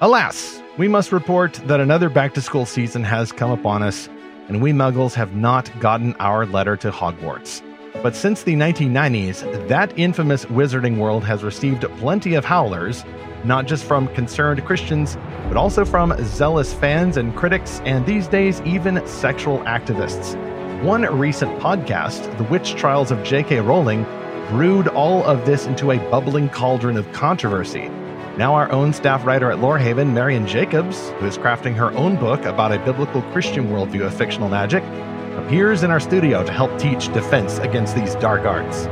Alas, we must report that another back to school season has come upon us, and we muggles have not gotten our letter to Hogwarts. But since the 1990s, that infamous wizarding world has received plenty of howlers, not just from concerned Christians, but also from zealous fans and critics, and these days, even sexual activists. One recent podcast, The Witch Trials of J.K. Rowling, brewed all of this into a bubbling cauldron of controversy. Now, our own staff writer at Lorehaven, Marian Jacobs, who is crafting her own book about a biblical Christian worldview of fictional magic, appears in our studio to help teach defense against these dark arts.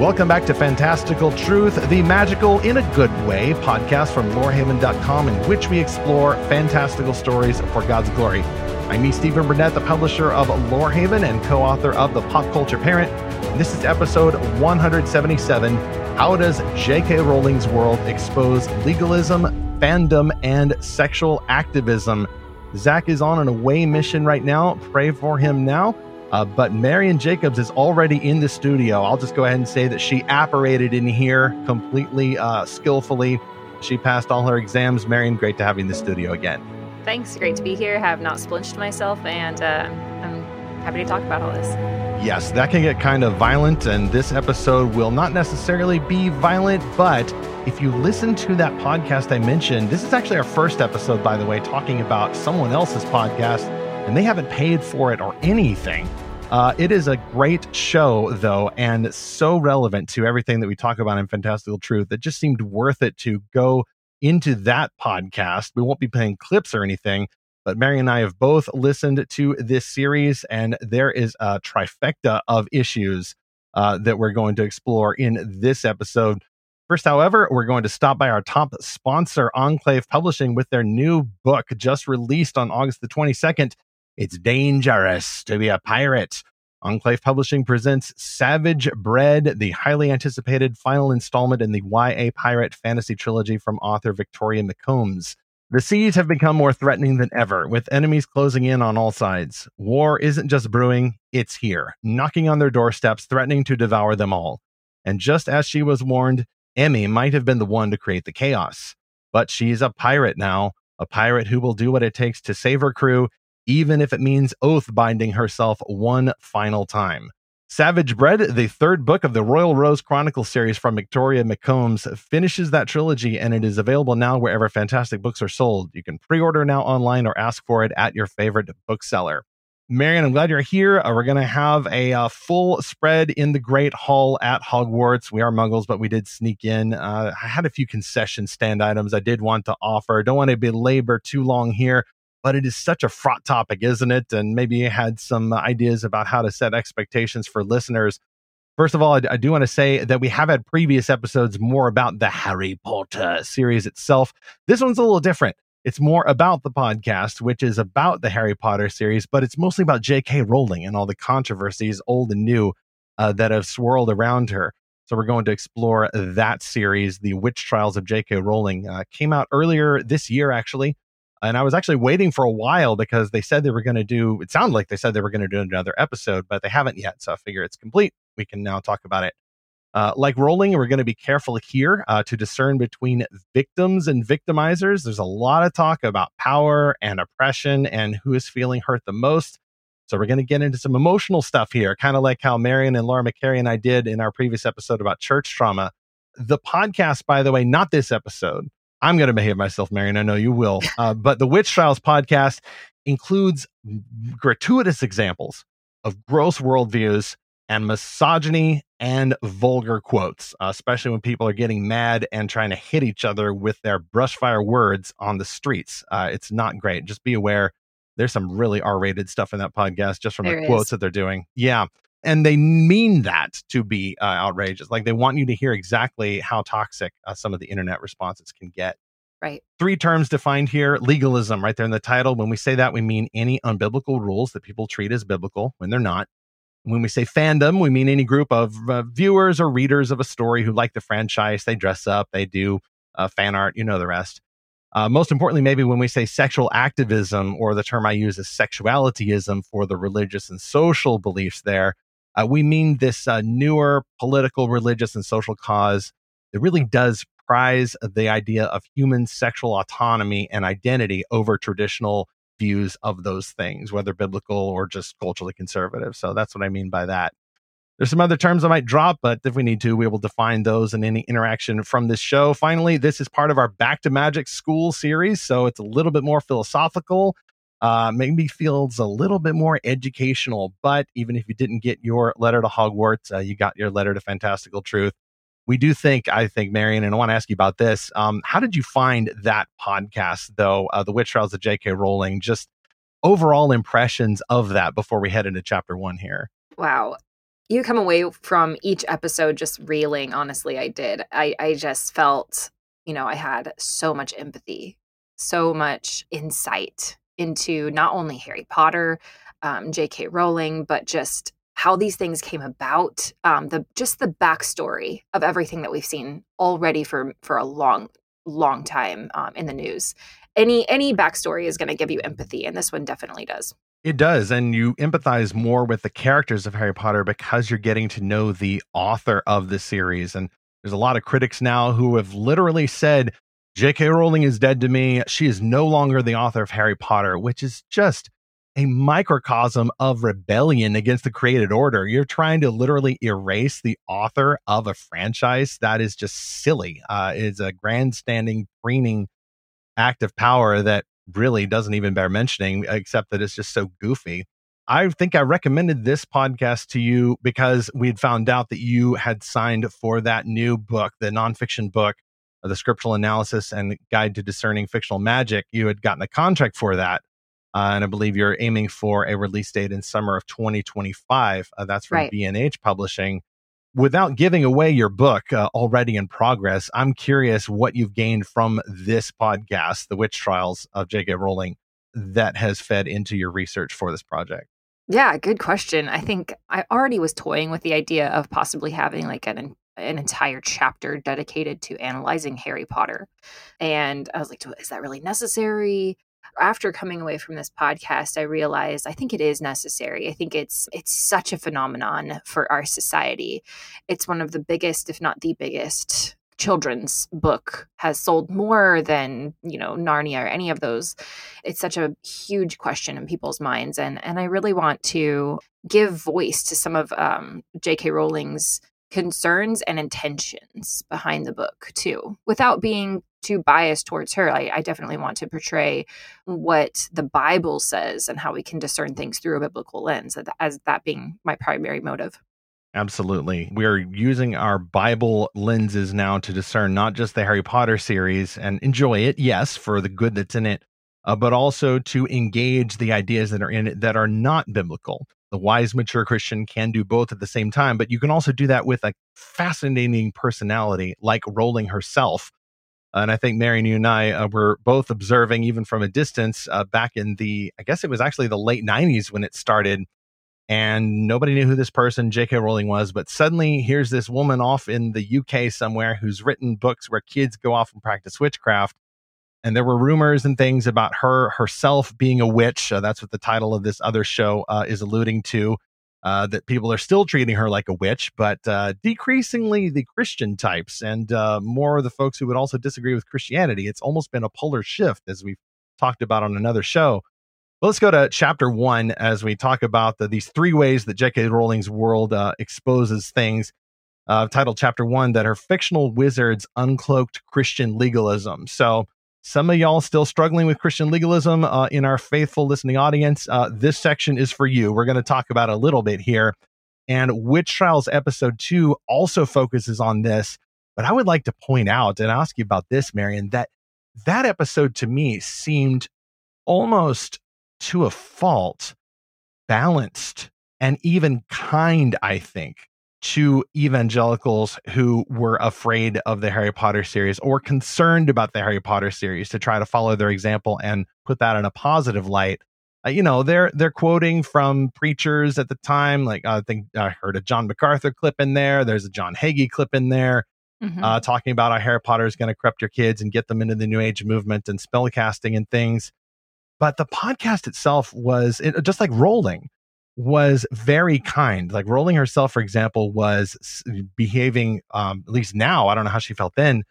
Welcome back to Fantastical Truth, the magical in a good way podcast from lorehaven.com in which we explore fantastical stories for God's glory. I'm me, Stephen Burnett, the publisher of Lorehaven and co author of The Pop Culture Parent. This is episode 177 How Does J.K. Rowling's World Expose Legalism, Fandom, and Sexual Activism? Zach is on an away mission right now. Pray for him now. Uh, but Marian Jacobs is already in the studio. I'll just go ahead and say that she apparated in here completely uh, skillfully. She passed all her exams. Marian, great to have you in the studio again. Thanks. Great to be here. Have not splinched myself, and uh, I'm happy to talk about all this. Yes, that can get kind of violent, and this episode will not necessarily be violent, but if you listen to that podcast I mentioned, this is actually our first episode, by the way, talking about someone else's podcast, and they haven't paid for it or anything. Uh, it is a great show, though, and so relevant to everything that we talk about in Fantastical Truth. It just seemed worth it to go into that podcast. We won't be playing clips or anything, but Mary and I have both listened to this series, and there is a trifecta of issues uh, that we're going to explore in this episode. First, however, we're going to stop by our top sponsor, Enclave Publishing, with their new book just released on August the 22nd. It's dangerous to be a pirate. Enclave Publishing presents Savage Bred, the highly anticipated final installment in the YA pirate fantasy trilogy from author Victoria McCombs. The seas have become more threatening than ever, with enemies closing in on all sides. War isn't just brewing, it's here, knocking on their doorsteps, threatening to devour them all. And just as she was warned, Emmy might have been the one to create the chaos. But she's a pirate now, a pirate who will do what it takes to save her crew even if it means oath binding herself one final time. Savage Bred, the third book of the Royal Rose Chronicle series from Victoria McCombs, finishes that trilogy and it is available now wherever fantastic books are sold. You can pre order now online or ask for it at your favorite bookseller. Marian, I'm glad you're here. Uh, we're going to have a uh, full spread in the Great Hall at Hogwarts. We are muggles, but we did sneak in. Uh, I had a few concession stand items I did want to offer. Don't want to belabor too long here but it is such a fraught topic, isn't it? And maybe you had some ideas about how to set expectations for listeners. First of all, I, do want to say that we have had previous episodes more about the Harry Potter series itself. This one's a little different. It's more about the podcast, which is about the Harry Potter series, but it's mostly about J.K. Rowling and all the controversies, old and new, uh, that have swirled around her. So we're going to explore that series, The Witch Trials of J.K. Rowling. Uh, came out earlier this year, actually. And I was actually waiting for a while because they said they were going to do, it sounded like they said they were going to do another episode, but they haven't yet. So I figure it's complete. We can now talk about it. Uh, like Rowling, we're going to be careful here uh, to discern between victims and victimizers. There's a lot of talk about power and oppression and who is feeling hurt the most. So we're going to get into some emotional stuff here, kind of like how Marian and Laura McCarry and I did in our previous episode about church trauma. The podcast, by the way, not this episode, I'm going to behave myself, Marian. I know you will. Uh, but the Witch Trials podcast includes gratuitous examples of gross worldviews and misogyny and vulgar quotes, uh, especially when people are getting mad and trying to hit each other with their brushfire words on the streets. Uh, it's not great. Just be aware. There's some really R-rated stuff in that podcast just from there the quotes that they're doing. Yeah and they mean that to be uh, outrageous. Like they want you to hear exactly how toxic uh, some of the internet responses can get. Right. Three terms defined here legalism, right there in the title. When we say that, we mean any unbiblical rules that people treat as biblical when they're not. When we say fandom, we mean any group of uh, viewers or readers of a story who like the franchise. They dress up, they do uh, fan art, you know the rest. Uh, most importantly, maybe when we say sexual activism, or the term I use is sexualityism for the religious and social beliefs there, Uh, we mean this uh, newer political, religious, and social cause that really does prize the idea of human sexual autonomy and identity over traditional views of those things, whether biblical or just culturally conservative. So that's what I mean by that. There's some other terms I might drop, but if we need to, we will define those in any interaction from this show. Finally, this is part of our Back to Magic School series, so it's a little bit more philosophical. Uh, maybe feels a little bit more educational, but even if you didn't get your letter to Hogwarts, uh, you got your letter to Fantastical Truth. We do think, I think, Marian, and I want to ask you about this. Um, how did you find that podcast, though? Uh, the Witch Trials of J.K. Rowling, just overall impressions of that before we head into chapter one here. Wow you come away from each episode just reeling honestly i did i i just felt you know i had so much empathy so much insight into not only harry potter um, j.k rowling but just how these things came about um, the just the backstory of everything that we've seen already for for a long long time um, in the news any any backstory is going to give you empathy and this one definitely does it does. And you empathize more with the characters of Harry Potter because you're getting to know the author of the series. And there's a lot of critics now who have literally said, J.K. Rowling is dead to me. She is no longer the author of Harry Potter, which is just a microcosm of rebellion against the created order. You're trying to literally erase the author of a franchise. That is just silly. Uh, it's a grandstanding, preening act of power that really doesn't even bear mentioning, except that it's just so goofy. I think I recommended this podcast to you because we'd found out that you had signed for that new book, the nonfiction book, the scriptural analysis and guide to discerning fictional magic. You had gotten a contract for that. Uh, and I believe you're aiming for a release date in summer of 2025. Uh, that's from right. B&H Publishing without giving away your book uh, already in progress, I'm curious what you've gained from this podcast, The Witch Trials of J.K. Rowling, that has fed into your research for this project. Yeah, good question. I think I already was toying with the idea of possibly having like an an entire chapter dedicated to analyzing Harry Potter. And I was like, is that really necessary? after coming away from this podcast i realized i think it is necessary i think it's it's such a phenomenon for our society it's one of the biggest if not the biggest children's book has sold more than you know narnia or any of those it's such a huge question in people's minds and and i really want to give voice to some of um, jk rowling's concerns and intentions behind the book too without being too biased towards her. I, I, definitely want to portray what the Bible says and how we can discern things through a biblical lens, as that being my primary motive. Absolutely. We're using our Bible lenses now to discern not just the Harry Potter series and enjoy it, yes, for the good that's in it, uh, but also to engage the ideas that are in it that are not biblical. The wise, mature Christian can do both at the same time, but you can also do that with a fascinating personality like Rowling herself, and I think Marian, you and I uh, were both observing, even from a distance, uh, back in the, I guess it was actually the late 90s when it started. And nobody knew who this person, J.K. Rowling, was. But suddenly, here's this woman off in the UK somewhere who's written books where kids go off and practice witchcraft. And there were rumors and things about her herself being a witch. Uh, that's what the title of this other show uh, is alluding to uh, that people are still treating her like a witch, but uh, decreasingly the Christian types and uh, more of the folks who would also disagree with Christianity. It's almost been a polar shift, as we've talked about on another show. Well, let's go to chapter one as we talk about the, these three ways that J.K. Rowling's world uh, exposes things. Titled chapter one that her fictional wizards uncloaked Christian legalism. So, some of y'all still struggling with Christian legalism uh, in our faithful listening audience. Uh, this section is for you. We're going to talk about a little bit here. And Witch Trials episode two also focuses on this. But I would like to point out and ask you about this, Marian, that that episode to me seemed almost to a fault balanced and even kind, I think, to evangelicals who were afraid of the Harry Potter series or concerned about the Harry Potter series to try to follow their example and put that in a positive light. Uh, you know, they're they're quoting from preachers at the time. Like I think I heard a John MacArthur clip in there. There's a John Hagee clip in there. Mm-hmm. Uh, talking about how Harry Potter is going to corrupt your kids and get them into the New Age movement and spellcasting and things. But the podcast itself was it, just like Rowling was very kind. Like Rowling herself, for example, was behaving, um, at least now, I don't know how she felt then,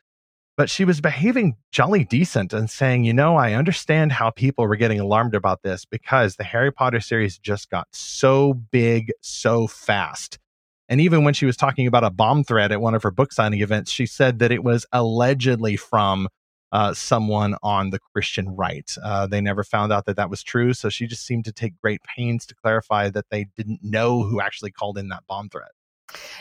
but she was behaving jolly decent and saying, you know, I understand how people were getting alarmed about this because the Harry Potter series just got so big so fast. And even when she was talking about a bomb threat at one of her book signing events, she said that it was allegedly from uh, someone on the Christian right. Uh, they never found out that that was true. So she just seemed to take great pains to clarify that they didn't know who actually called in that bomb threat.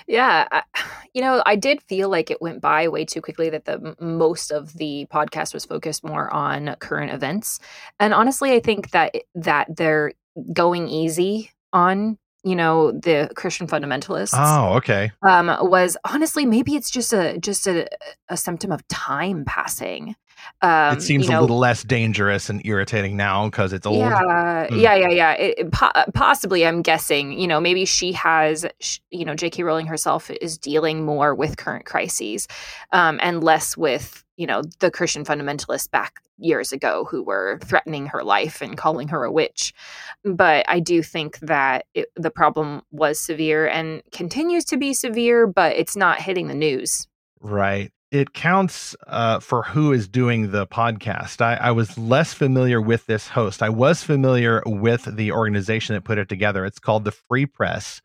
Yeah, I, you know, I did feel like it went by way too quickly that the most of the podcast was focused more on current events. And honestly, I think that that they're going easy on you know the christian fundamentalists oh okay um was honestly maybe it's just a just a, a symptom of time passing um, it seems a know, little less dangerous and irritating now because it's old. Yeah, mm. yeah, yeah, yeah. It, it, po- possibly, I'm guessing. You know, maybe she has. You know, J.K. Rowling herself is dealing more with current crises, um, and less with you know the Christian fundamentalists back years ago who were threatening her life and calling her a witch. But I do think that it, the problem was severe and continues to be severe, but it's not hitting the news. Right it counts uh, for who is doing the podcast. I, I, was less familiar with this host. I was familiar with the organization that put it together. It's called the Free Press,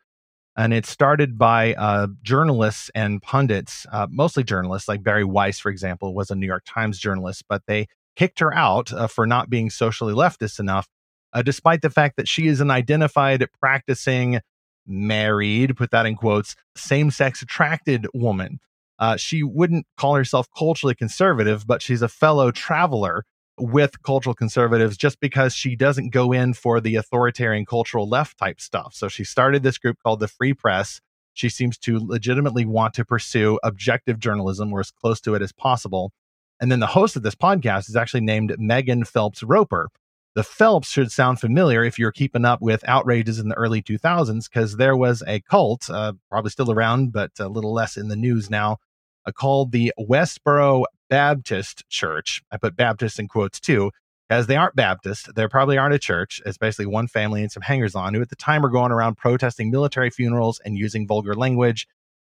and it's started by uh, journalists and pundits, uh, mostly journalists, like Bari Weiss, for example, was a New York Times journalist, but they kicked her out uh, for not being socially leftist enough, uh, despite the fact that she is an identified practicing married, put that in quotes, same sex attracted woman. Uh, she wouldn't call herself culturally conservative, but she's a fellow traveler with cultural conservatives just because she doesn't go in for the authoritarian cultural left type stuff. So she started this group called the Free Press. She seems to legitimately want to pursue objective journalism or as close to it as possible. And then the host of this podcast is actually named Megan Phelps Roper. The Phelps should sound familiar if you're keeping up with outrages in the early 2000s, because there was a cult, uh, probably still around, but a little less in the news now, uh, called the Westboro Baptist Church. I put Baptist in quotes too, as they aren't Baptist. They probably aren't a church. It's basically one family and some hangers on who at the time were going around protesting military funerals and using vulgar language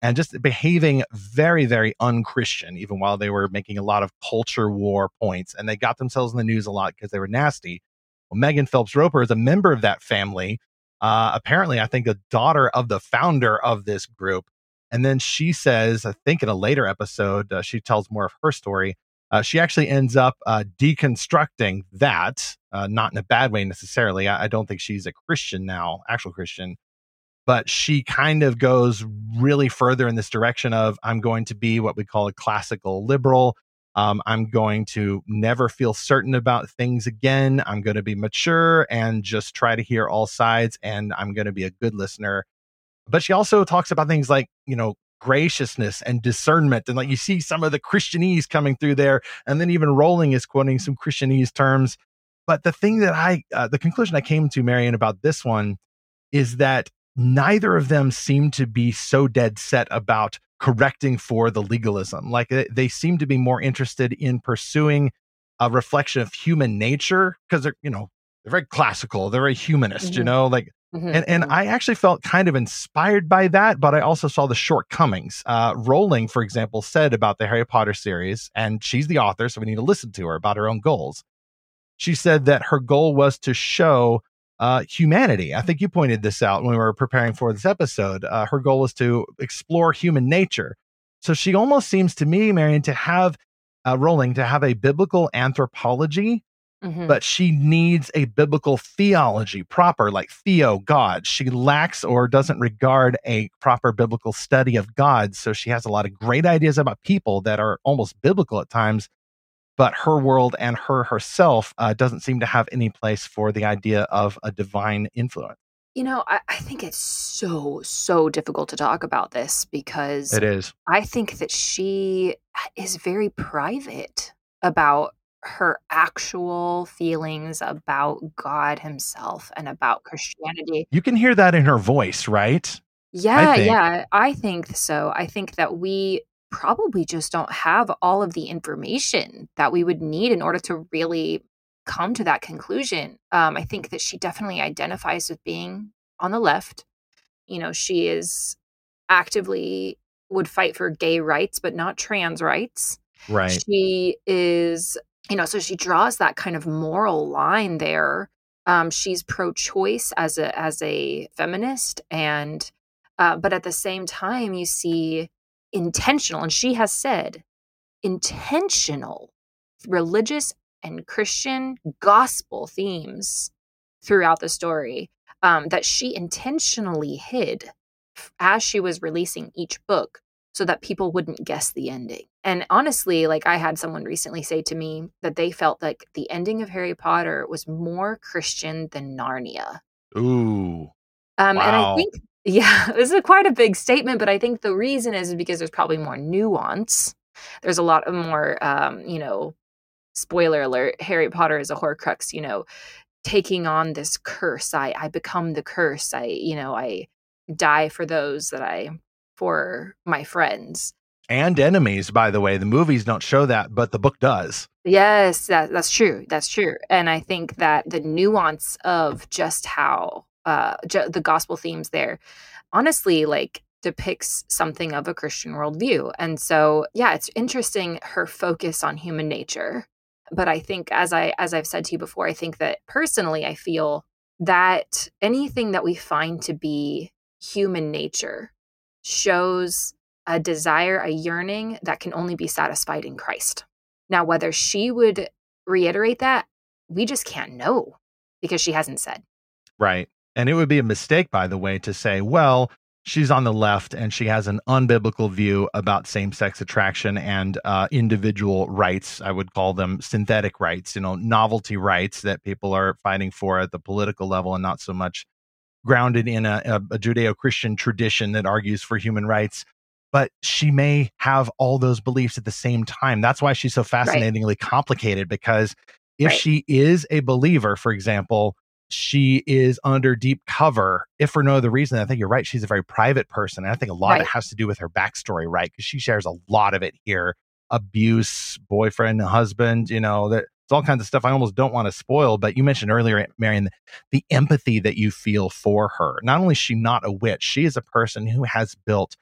and just behaving very, very unchristian, even while they were making a lot of culture war points. And they got themselves in the news a lot because they were nasty. Well, Megan Phelps Roper is a member of that family. Uh, apparently, I think a daughter of the founder of this group. And then she says, I think in a later episode, uh, she tells more of her story. Uh, she actually ends up uh, deconstructing that, uh, not in a bad way necessarily. I, I, don't think she's a Christian now, actual Christian, but she kind of goes really further in this direction of I'm going to be what we call a classical liberal. Um, I'm going to never feel certain about things again. I'm going to be mature and just try to hear all sides, and I'm going to be a good listener but she also talks about things like, you know, graciousness and discernment. And like you see some of the Christianese coming through there. And then even Rowling is quoting some Christianese terms. But the thing that I, uh, the conclusion I came to, Marian, about this one is that neither of them seem to be so dead set about correcting for the legalism. Like they seem to be more interested in pursuing a reflection of human nature because they're, you know, they're very classical, they're very humanist, mm-hmm. you know, like Mm-hmm. And and mm-hmm. I actually felt kind of inspired by that, but I also saw the shortcomings. Uh, Rowling, for example, said about the Harry Potter series, and she's the author, so we need to listen to her about her own goals. She said that her goal was to show uh, humanity. I think you pointed this out when we were preparing for this episode. Uh, her goal was to explore human nature. So she almost seems to me, Marian, to have uh, Rowling to have a biblical anthropology Mm-hmm. But she needs a biblical theology proper, like theo, God. She lacks or doesn't regard a proper biblical study of God. So she has a lot of great ideas about people that are almost biblical at times, but her world and her herself uh, doesn't seem to have any place for the idea of a divine influence. You know, I, I, think it's so, so difficult to talk about this because it is. I think that she is very private about her actual feelings about God himself and about Christianity. You can hear that in her voice, right? Yeah, I yeah, I think so. I think that we probably just don't have all of the information that we would need in order to really come to that conclusion. Um, I think that she definitely identifies with being on the left. You know, she is actively would fight for gay rights, but not trans rights. Right. She is, you know, so she draws that kind of moral line there. Um, she's pro-choice as a as a feminist, and uh, but at the same time, you see intentional, and she has said intentional religious and Christian gospel themes throughout the story um, that she intentionally hid as she was releasing each book so that people wouldn't guess the ending. And honestly, like I had someone recently say to me that they felt like the ending of Harry Potter was more Christian than Narnia. Ooh. Um, wow. And I think, yeah, this is quite a big statement, but I think the reason is because there's probably more nuance. There's a lot of more, um, you know, spoiler alert, Harry Potter is a Horcrux, you know, taking on this curse. I, I become the curse. I, you know, I die for those that I for my friends and enemies by the way. The movies don't show that but the book does. Yes that, that's true that's true. And i think that the nuance of just how uh ju- the gospel themes there honestly like depicts something of a christian worldview. And so yeah it's interesting her focus on human nature. But i think as i as i've said to you before i think that personally i feel that anything that we find to be human nature shows a desire, a yearning that can only be satisfied in Christ. Now, whether she would reiterate that, we just can't know because she hasn't said. Right. And it would be a mistake, by the way, to say, well, she's on the left and she has an unbiblical view about same sex attraction and uh, individual rights. I would call them synthetic rights, you know, novelty rights that people are fighting for at the political level and not so much grounded in a, a, a Judeo Christian tradition that argues for human rights. But she may have all those beliefs at the same time. That's why she's so fascinatingly right. complicated because if right. she is a believer, for example, she is under deep cover, if for no other reason. I think you're right. She's a very private person. And I think a lot right. of it has to do with her backstory, right? Because she shares a lot of it here abuse, boyfriend, husband, you know, that it's all kinds of stuff I almost don't want to spoil. But you mentioned earlier, Marian, the empathy that you feel for her. Not only is she not a witch, she is a person who has built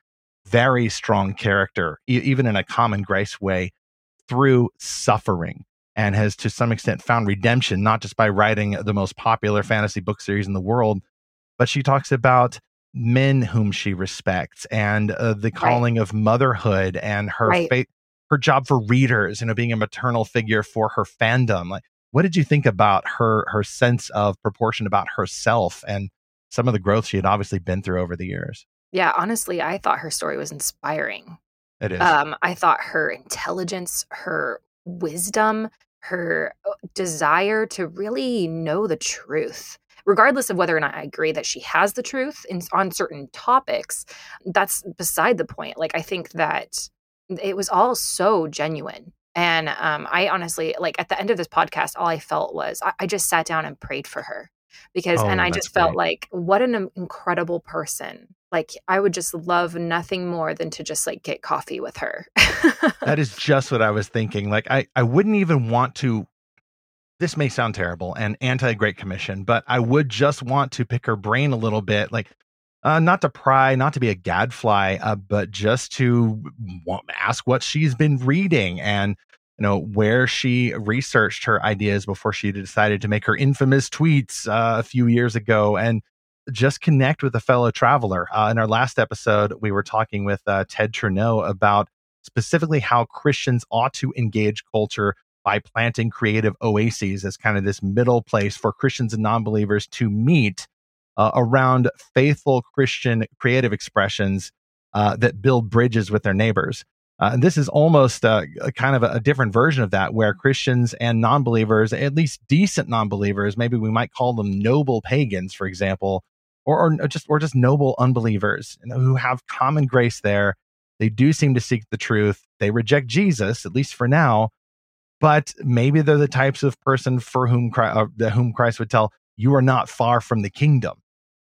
very strong character, e- even in a common grace way, through suffering and has to some extent found redemption, not just by writing the most popular fantasy book series in the world, but she talks about men whom she respects and uh, the calling right. of motherhood and her right. faith her job for readers, you know, being a maternal figure for her fandom. Like, what did you think about her her sense of proportion about herself and some of the growth she had obviously been through over the years? Yeah, honestly, I thought her story was inspiring. It is. Um, I thought her intelligence, her wisdom, her uh, desire to really know the truth regardless of whether or not I agree that she has the truth in, on certain topics, that's beside the point. Like, I think that it was all so genuine. And um, I honestly, like at the end of this podcast, all I felt was I, I just sat down and prayed for her because, oh, and I just felt like, what an incredible person. Like, I would just love nothing more than to just like get coffee with her. that is just what I was thinking. Like, I, I wouldn't even want to. This may sound terrible and anti Great Commission, but I would just want to pick her brain a little bit. Like, uh, not to pry, not to be a gadfly, uh, but just to ask what she's been reading and you know where she researched her ideas before she decided to make her infamous tweets uh, a few years ago and just connect with a fellow traveler. Uh, in our last episode, we were talking with uh, Ted Turnau about specifically how Christians ought to engage culture by planting creative oases as kind of this middle place for Christians and non believers to meet uh, around faithful Christian creative expressions uh, that build bridges with their neighbors. Uh, and this is almost a, a kind of a, a, different version of that, where Christians and non believers, at least decent non believers, maybe we might call them noble pagans, for example, or, or just or just noble unbelievers who have common grace there. They do seem to seek the truth. They reject Jesus, at least for now, but maybe they're the types of person for whom Christ, uh, whom Christ would tell, "You are not far from the kingdom."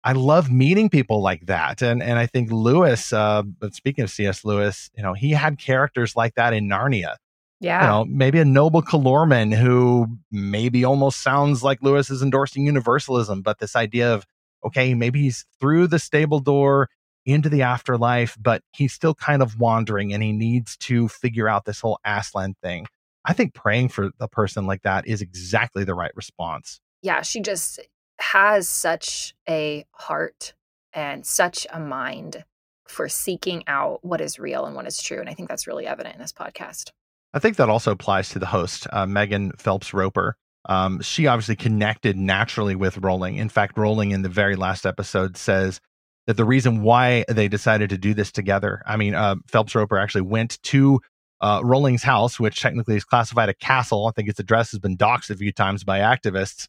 I love meeting people like that. And and I think Lewis, uh, speaking of C.S. Lewis, you know, he had characters like that in Narnia. Yeah. You know, maybe a noble Calormen who maybe almost sounds like Lewis is endorsing universalism, but this idea of Okay, maybe he's through the stable door into the afterlife, but he's still kind of wandering and he needs to figure out this whole Aslan thing. I think praying for a person like that is exactly the right response. Yeah, she just has such a heart and such a mind for seeking out what is real and what is true. And I think that's really evident in this podcast. I think that also applies to the host, uh, Megan Phelps Roper. Um, she obviously connected naturally with Rowling. In fact, Rowling in the very last episode says that the reason why they decided to do this together, I mean, uh, Phelps Roper actually went to uh, Rowling's house, which technically is classified a castle. I think its address has been doxed a few times by activists.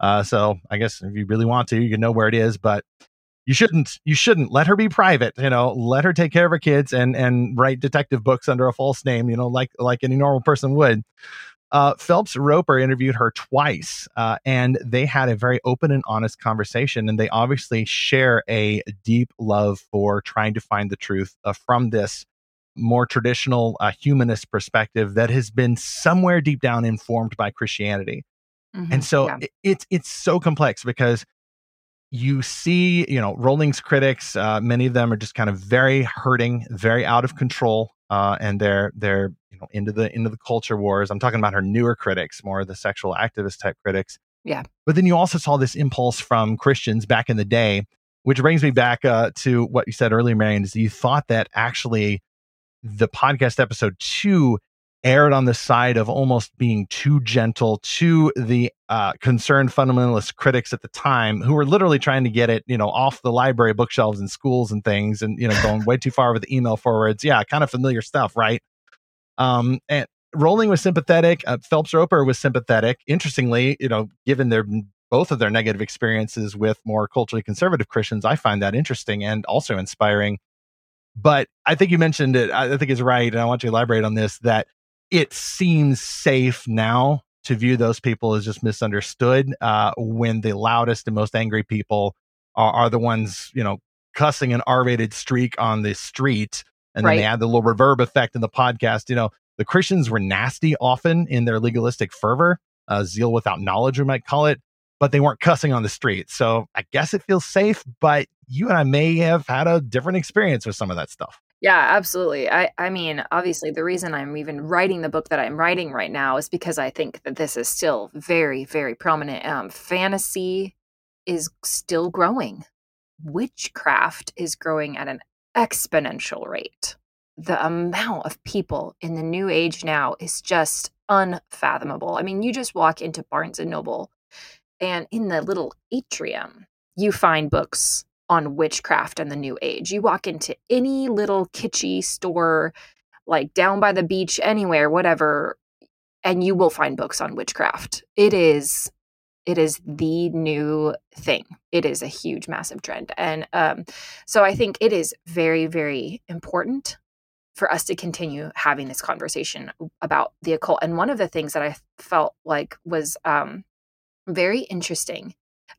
Uh, so I guess if you really want to, you can know where it is, but you shouldn't you shouldn't let her be private you know let her take care of her kids and and write detective books under a false name you know like like any normal person would uh, Phelps Roper interviewed her twice, uh, and they had a very open and honest conversation. And they obviously share a deep love for trying to find the truth uh, from this more traditional uh, humanist perspective that has been somewhere deep down informed by Christianity. Mm-hmm, and so yeah. it, it's it's so complex because you see, you know, Rowling's critics. Uh, many of them are just kind of very hurting, very out of control, uh, and they're they're you know into the into the culture wars. I'm talking about her newer critics, more the sexual activist type critics. Yeah. But then you also saw this impulse from Christians back in the day, which brings me back uh, to what you said earlier, Marian. Is you thought that actually the podcast episode two erred on the side of almost being too gentle to the uh, concerned fundamentalist critics at the time who were literally trying to get it, you know, off the library bookshelves in schools and things and, you know, going way too far with the email forwards. Yeah, kind of familiar stuff, right? Um, and Rowling was sympathetic. Uh, Phelps Roper was sympathetic. Interestingly, you know, given their both of their negative experiences with more culturally conservative Christians, I find that interesting and also inspiring. But I think you mentioned it. I think it's right, and I want to elaborate on this. That it seems safe now to view those people as just misunderstood uh, when the loudest and most angry people are, are, the ones you know cussing an r-rated streak on the street and right. then they add the little reverb effect in the podcast you know the christians were nasty often in their legalistic fervor uh, zeal without knowledge we might call it but they weren't cussing on the street so i guess it feels safe but you and i may have had a different experience with some of that stuff yeah, absolutely. I, I mean, obviously, the reason I'm even writing the book that I'm writing right now is because I think that this is still very, very prominent. Um, fantasy is still growing, witchcraft is growing at an exponential rate. The amount of people in the new age now is just unfathomable. I mean, you just walk into Barnes and Noble, and in the little atrium, you find books on witchcraft and the new age. You walk into any little kitschy store, like down by the beach, anywhere, whatever, and you will find books on witchcraft. It is it is the new thing. It is a huge, massive trend. And um, so I think it is very, very important for us to continue having this conversation about the occult. And one of the things that I felt like was um, very interesting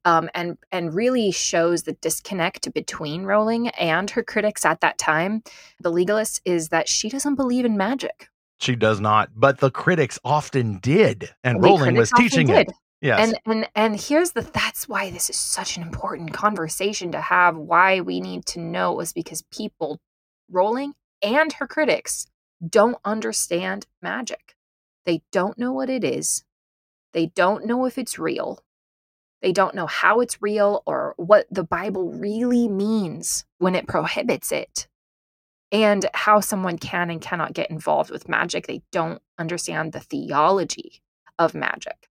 um, and and really shows the disconnect between Rowling and her critics at that time. The legalist is that she doesn't believe in magic. She does not, but the critics often did, and the Rowling was teaching it. Yes. And and and here's the that's why this is such an important conversation to have. Why we need to know is because people, Rowling and her critics, don't understand magic. They don't know what it is. They don't know if it's real. They don't know how it's real or what the Bible really means when it prohibits it and how someone can and cannot get involved with magic. They don't understand the theology of magic,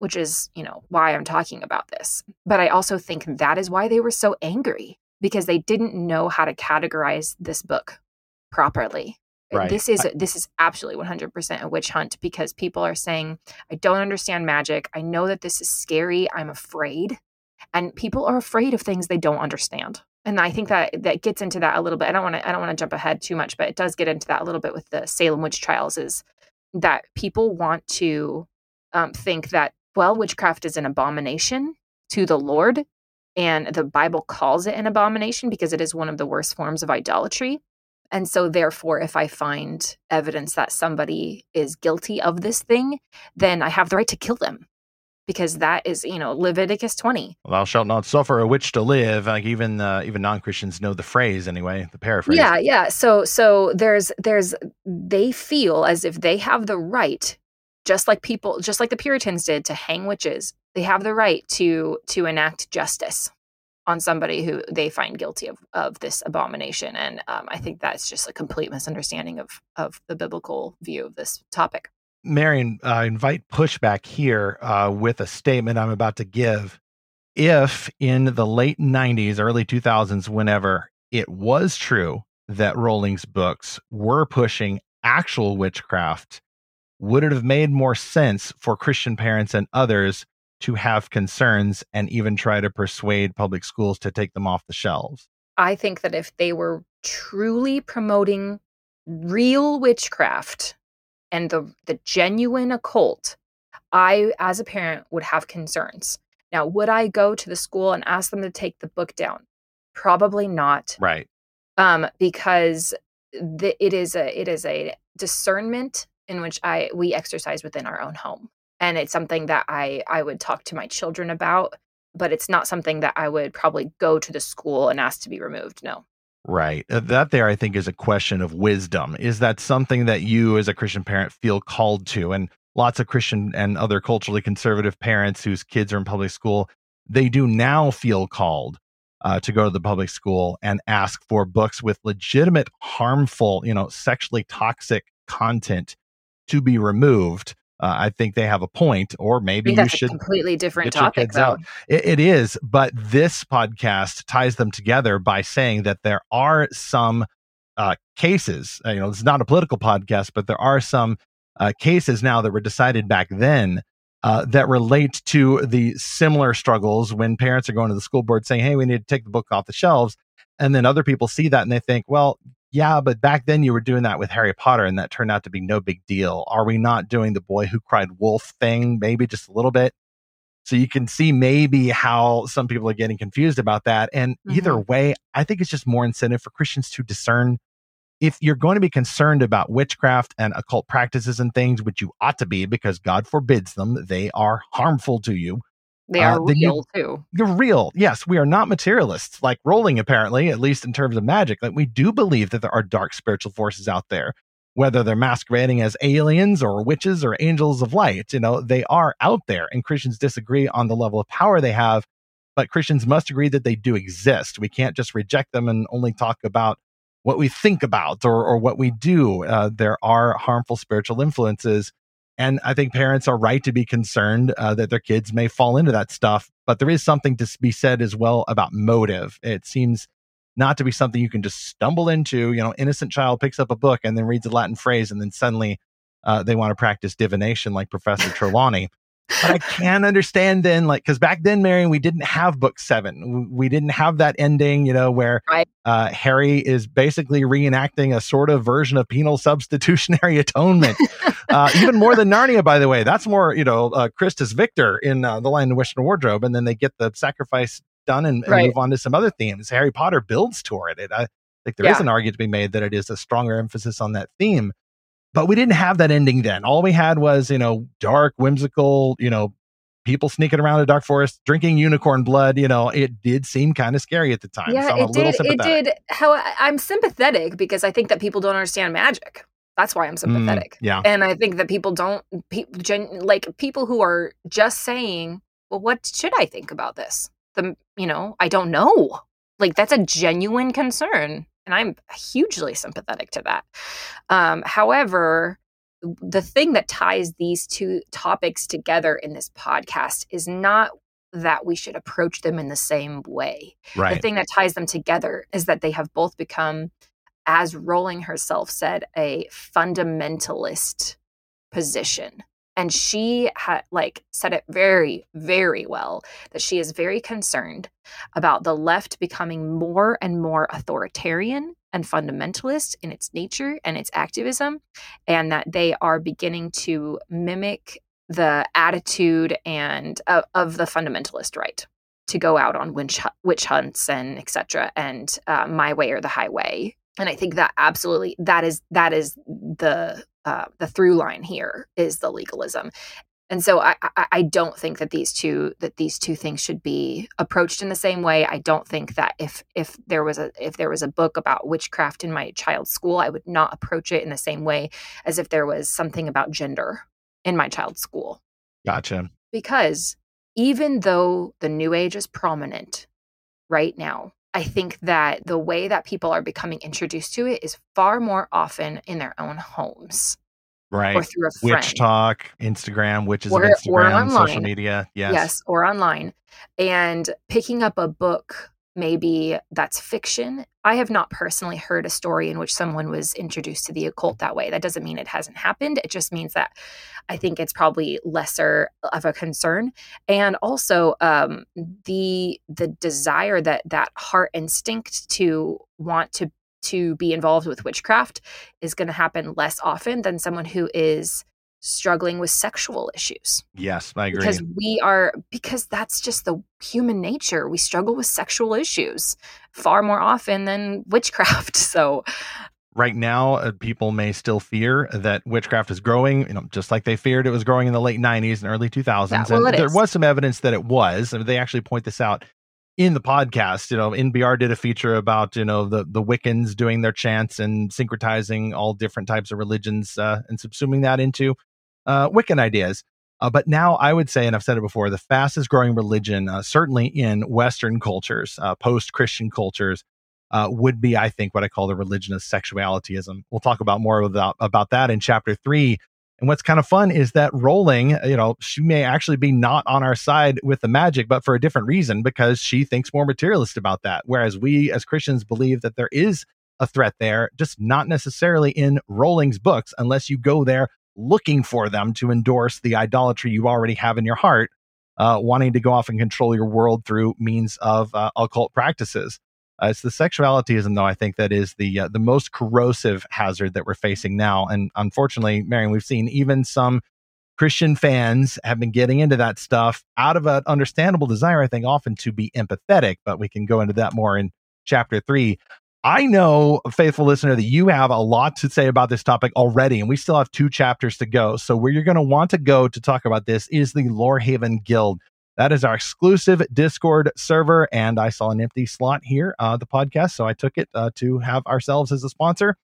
which is, you know, why I'm talking about this. But I also think that is why they were so angry because they didn't know how to categorize this book properly. Right. This is this is absolutely 100% a witch hunt because people are saying I don't understand magic. I know that this is scary. I'm afraid. And people are afraid of things they don't understand. And I think that that gets into that a little bit. I don't want to I don't want to jump ahead too much, but it does get into that a little bit with the Salem witch trials is that people want to um, think that well witchcraft is an abomination to the Lord and the Bible calls it an abomination because it is one of the worst forms of idolatry. And so, therefore, if I find evidence that somebody is guilty of this thing, then I have the right to kill them. Because that is you know leviticus 20 thou shalt not suffer a witch to live. Like even uh, even non-christians know the phrase anyway the paraphrase. Yeah yeah. So so there's there's they feel as if they have the right just like people just like the puritans did to hang witches. They have the right to to enact justice on somebody who they find guilty of of this abomination and um, i think that's just a complete misunderstanding of of the biblical view of this topic. Marian i invite pushback here uh, with a statement i'm about to give. If in the late 90s early 2000s whenever it was true that rowling's books were pushing actual witchcraft would it have made more sense for christian parents and others to have concerns and even try to persuade public schools to take them off the shelves. I think that if they were truly promoting real witchcraft and the the genuine occult, I as a parent would have concerns. Now, would I go to the school and ask them to take the book down? Probably not. Right. Um, because the, it is a it is a discernment in which I we exercise within our own home and it's something that I I would talk to my children about, but it's not something that I would probably go to the school and ask to be removed. No. Right. Uh, that there I think is a question of wisdom. Is that something that you as a Christian parent feel called to and lots of Christian and other culturally conservative parents whose kids are in public school, they do now feel called uh, to go to the public school and ask for books with legitimate harmful, you know, sexually toxic content to be removed uh, I think they have a point, or maybe you should completely different topic. Though. It, it is, but this podcast ties them together by saying that there are some uh, cases. Uh, you know, it's not a political podcast, but there are some uh, cases now that were decided back then uh, that relate to the similar struggles when parents are going to the school board saying, "Hey, we need to take the book off the shelves," and then other people see that and they think, "Well, yeah, but back then you were doing that with Harry Potter and that turned out to be no big deal. Are we not doing the boy who cried wolf thing, maybe just a little bit? So you can see maybe how some people are getting confused about that. And mm-hmm. either way, I think it's just more incentive for Christians to discern if you're going to be concerned about witchcraft and occult practices and things, which you ought to be because God forbids them, they are harmful to you. They are uh, real you, too. You're real. Yes, we are not materialists like Rowling, apparently, at least in terms of magic. Like we do believe that there are dark spiritual forces out there, whether they're masquerading as aliens or witches or angels of light. You know, they are out there, and Christians disagree on the level of power they have. But Christians must agree that they do exist. We can't just reject them and only talk about what we think about or, or what we do. Uh, there are harmful spiritual influences and I think parents are right to be concerned uh, that their kids may fall into that stuff. But there is something to be said as well about motive. It seems not to be something you can just stumble into. You know, innocent child picks up a book and then reads a Latin phrase, and then suddenly uh, they want to practice divination like Professor Trelawney but I can understand then, like, because back then, Marian, we didn't have book seven. We didn't have that ending, you know, where right. uh, Harry is basically reenacting a sort of version of penal substitutionary atonement. Uh, even more than Narnia, by the way. That's more, you know, uh, Christus Victor in uh, The Lion and and Wardrobe. And then they get the sacrifice done and, and right. move on to some other themes. Harry Potter builds toward it. I think there yeah. is an argument to be made that it is a stronger emphasis on that theme. But we didn't have that ending then. All we had was, you know, dark, whimsical, you know, people sneaking around a dark forest, drinking unicorn blood. You know, it did seem kind of scary at the time. Yeah, so it did. It did. How I'm sympathetic because I think that people don't understand magic. That's why I'm mm, sympathetic. Mm, yeah, and I think that people don't pe- gen, like people who are just saying, "Well, what should I think about this?" The you know, I don't know. Like that's a genuine concern and I'm hugely sympathetic to that. Um, however, the thing that ties these two topics together in this podcast is not that we should approach them in the same way. Right. The thing that ties them together is that they have both become, as Rowling herself said, a fundamentalist position. And she had like said it very very well that she is very concerned about the left becoming more and more authoritarian and fundamentalist in its nature and its activism and that they are beginning to mimic the attitude and uh, of the fundamentalist right to go out on witch, witch hunts and etc and uh, my way or the highway and i think that absolutely that is that is the uh, the through line here is the legalism. And so I, I, I don't think that these two that these two things should be approached in the same way. I don't think that if if there was a if there was a book about witchcraft in my child's school i would not approach it in the same way as if there was something about gender in my child's school. Gotcha. Because even though the new age is prominent right now I think that the way that people are becoming introduced to it is far more often in their own homes right or through a friend. WitchTok instagram witches Or- of or instagram online. social media yes yes or online and picking up a book maybe that's fiction. I have not personally heard a story in which someone was introduced to the occult that way. That doesn't mean it hasn't happened. It just means that i think it's probably lesser of a concern. And also um, the the desire that that heart instinct to want to to be involved with witchcraft is going to happen less often than someone who is struggling with sexual issues. Yes i agree. Because we are because that's just the human nature. We struggle with sexual issues far more often than witchcraft. So right now uh, people may still fear that witchcraft is growing you know just like they feared it was growing in the late 90s and early 2000s Yeah, well, and there is. was some evidence that it was. And they actually point this out in the podcast. You know NPR did a feature about you know the the wiccans doing their chants and syncretizing all different types of religions uh, and subsuming that into uh, wiccan ideas uh, but now I would say, and I've said it before, the fastest growing religion, uh, certainly in Western cultures, uh, post Christian cultures, uh, would be, I think, what I call the religion of sexualityism. We'll talk about more about, about that in chapter three. And what's kind of fun is that Rowling, you know, she may actually be not on our side with the magic, but for a different reason because she thinks more materialist about that. Whereas we as Christians believe that there is a threat there, just not necessarily in Rowling's books, unless you go there looking for them to endorse the idolatry you already have in your heart, uh, wanting to go off and control your world through means of uh, occult practices. Uh, it's the sexualityism, though, I think that is the uh, the most corrosive hazard that we're facing now. And unfortunately, Marian, we've seen even some Christian fans have been getting into that stuff out of an understandable desire, I think, often to be empathetic. But we can go into that more in chapter three. I know, faithful listener, that you have a lot to say about this topic already, and we still have two chapters to go. So, where you're going to want to go to talk about this is the Lorehaven Guild. That is our exclusive Discord server, and I saw an empty slot here, uh, the podcast, so I took it uh, to have ourselves as a sponsor.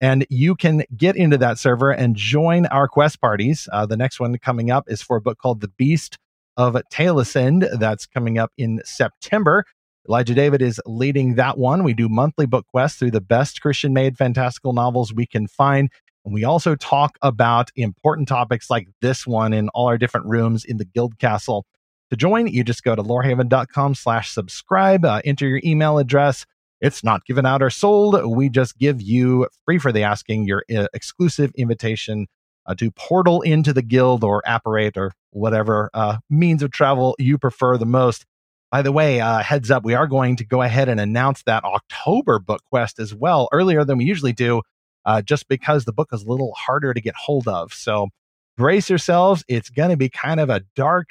And you can get into that server and join our quest parties. Uh, the next one coming up is for a book called The Beast of Taliesin. That's coming up in September. Elijah David is leading that one. We do monthly book quests through the best Christian made fantastical novels we can find. And we also talk about important topics like this one in all our different rooms in the Guild Castle. To join, you just go to lorehaven.com slash subscribe, uh, enter your email address. It's not given out or sold. We just give you free for the asking your uh, exclusive invitation uh, to portal into the guild or apparate or whatever uh, means of travel you prefer the most. By the way, uh, heads up, we are going to go ahead and announce that October book quest as well earlier than we usually do, uh, just because the book is a little harder to get hold of. So brace yourselves. It's going to be kind of a dark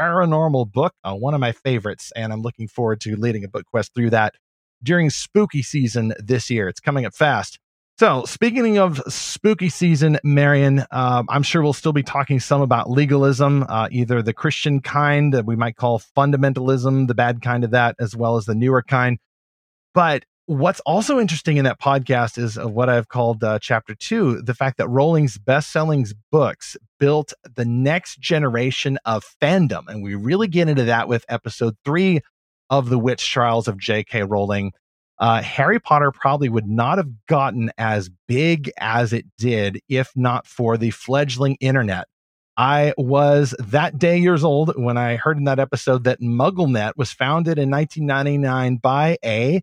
paranormal book, uh, one of my favorites. And I'm looking forward to leading a book quest through that during spooky season this year. It's coming up fast. So, speaking of spooky season, Marian, um, I'm sure we'll still be talking some about legalism, uh, either the Christian kind that we might call fundamentalism, the bad kind of that, as well as the newer kind. But what's also interesting in that podcast is uh, what I've called uh, chapter two the fact that Rowling's best selling books built the next generation of fandom. And we really get into that with episode three of The Witch Trials of J.K. Rowling uh, Harry Potter probably would not have gotten as big as it did if not for the fledgling internet. I was that day years old when I heard in that episode that MuggleNet was founded in 1999 by a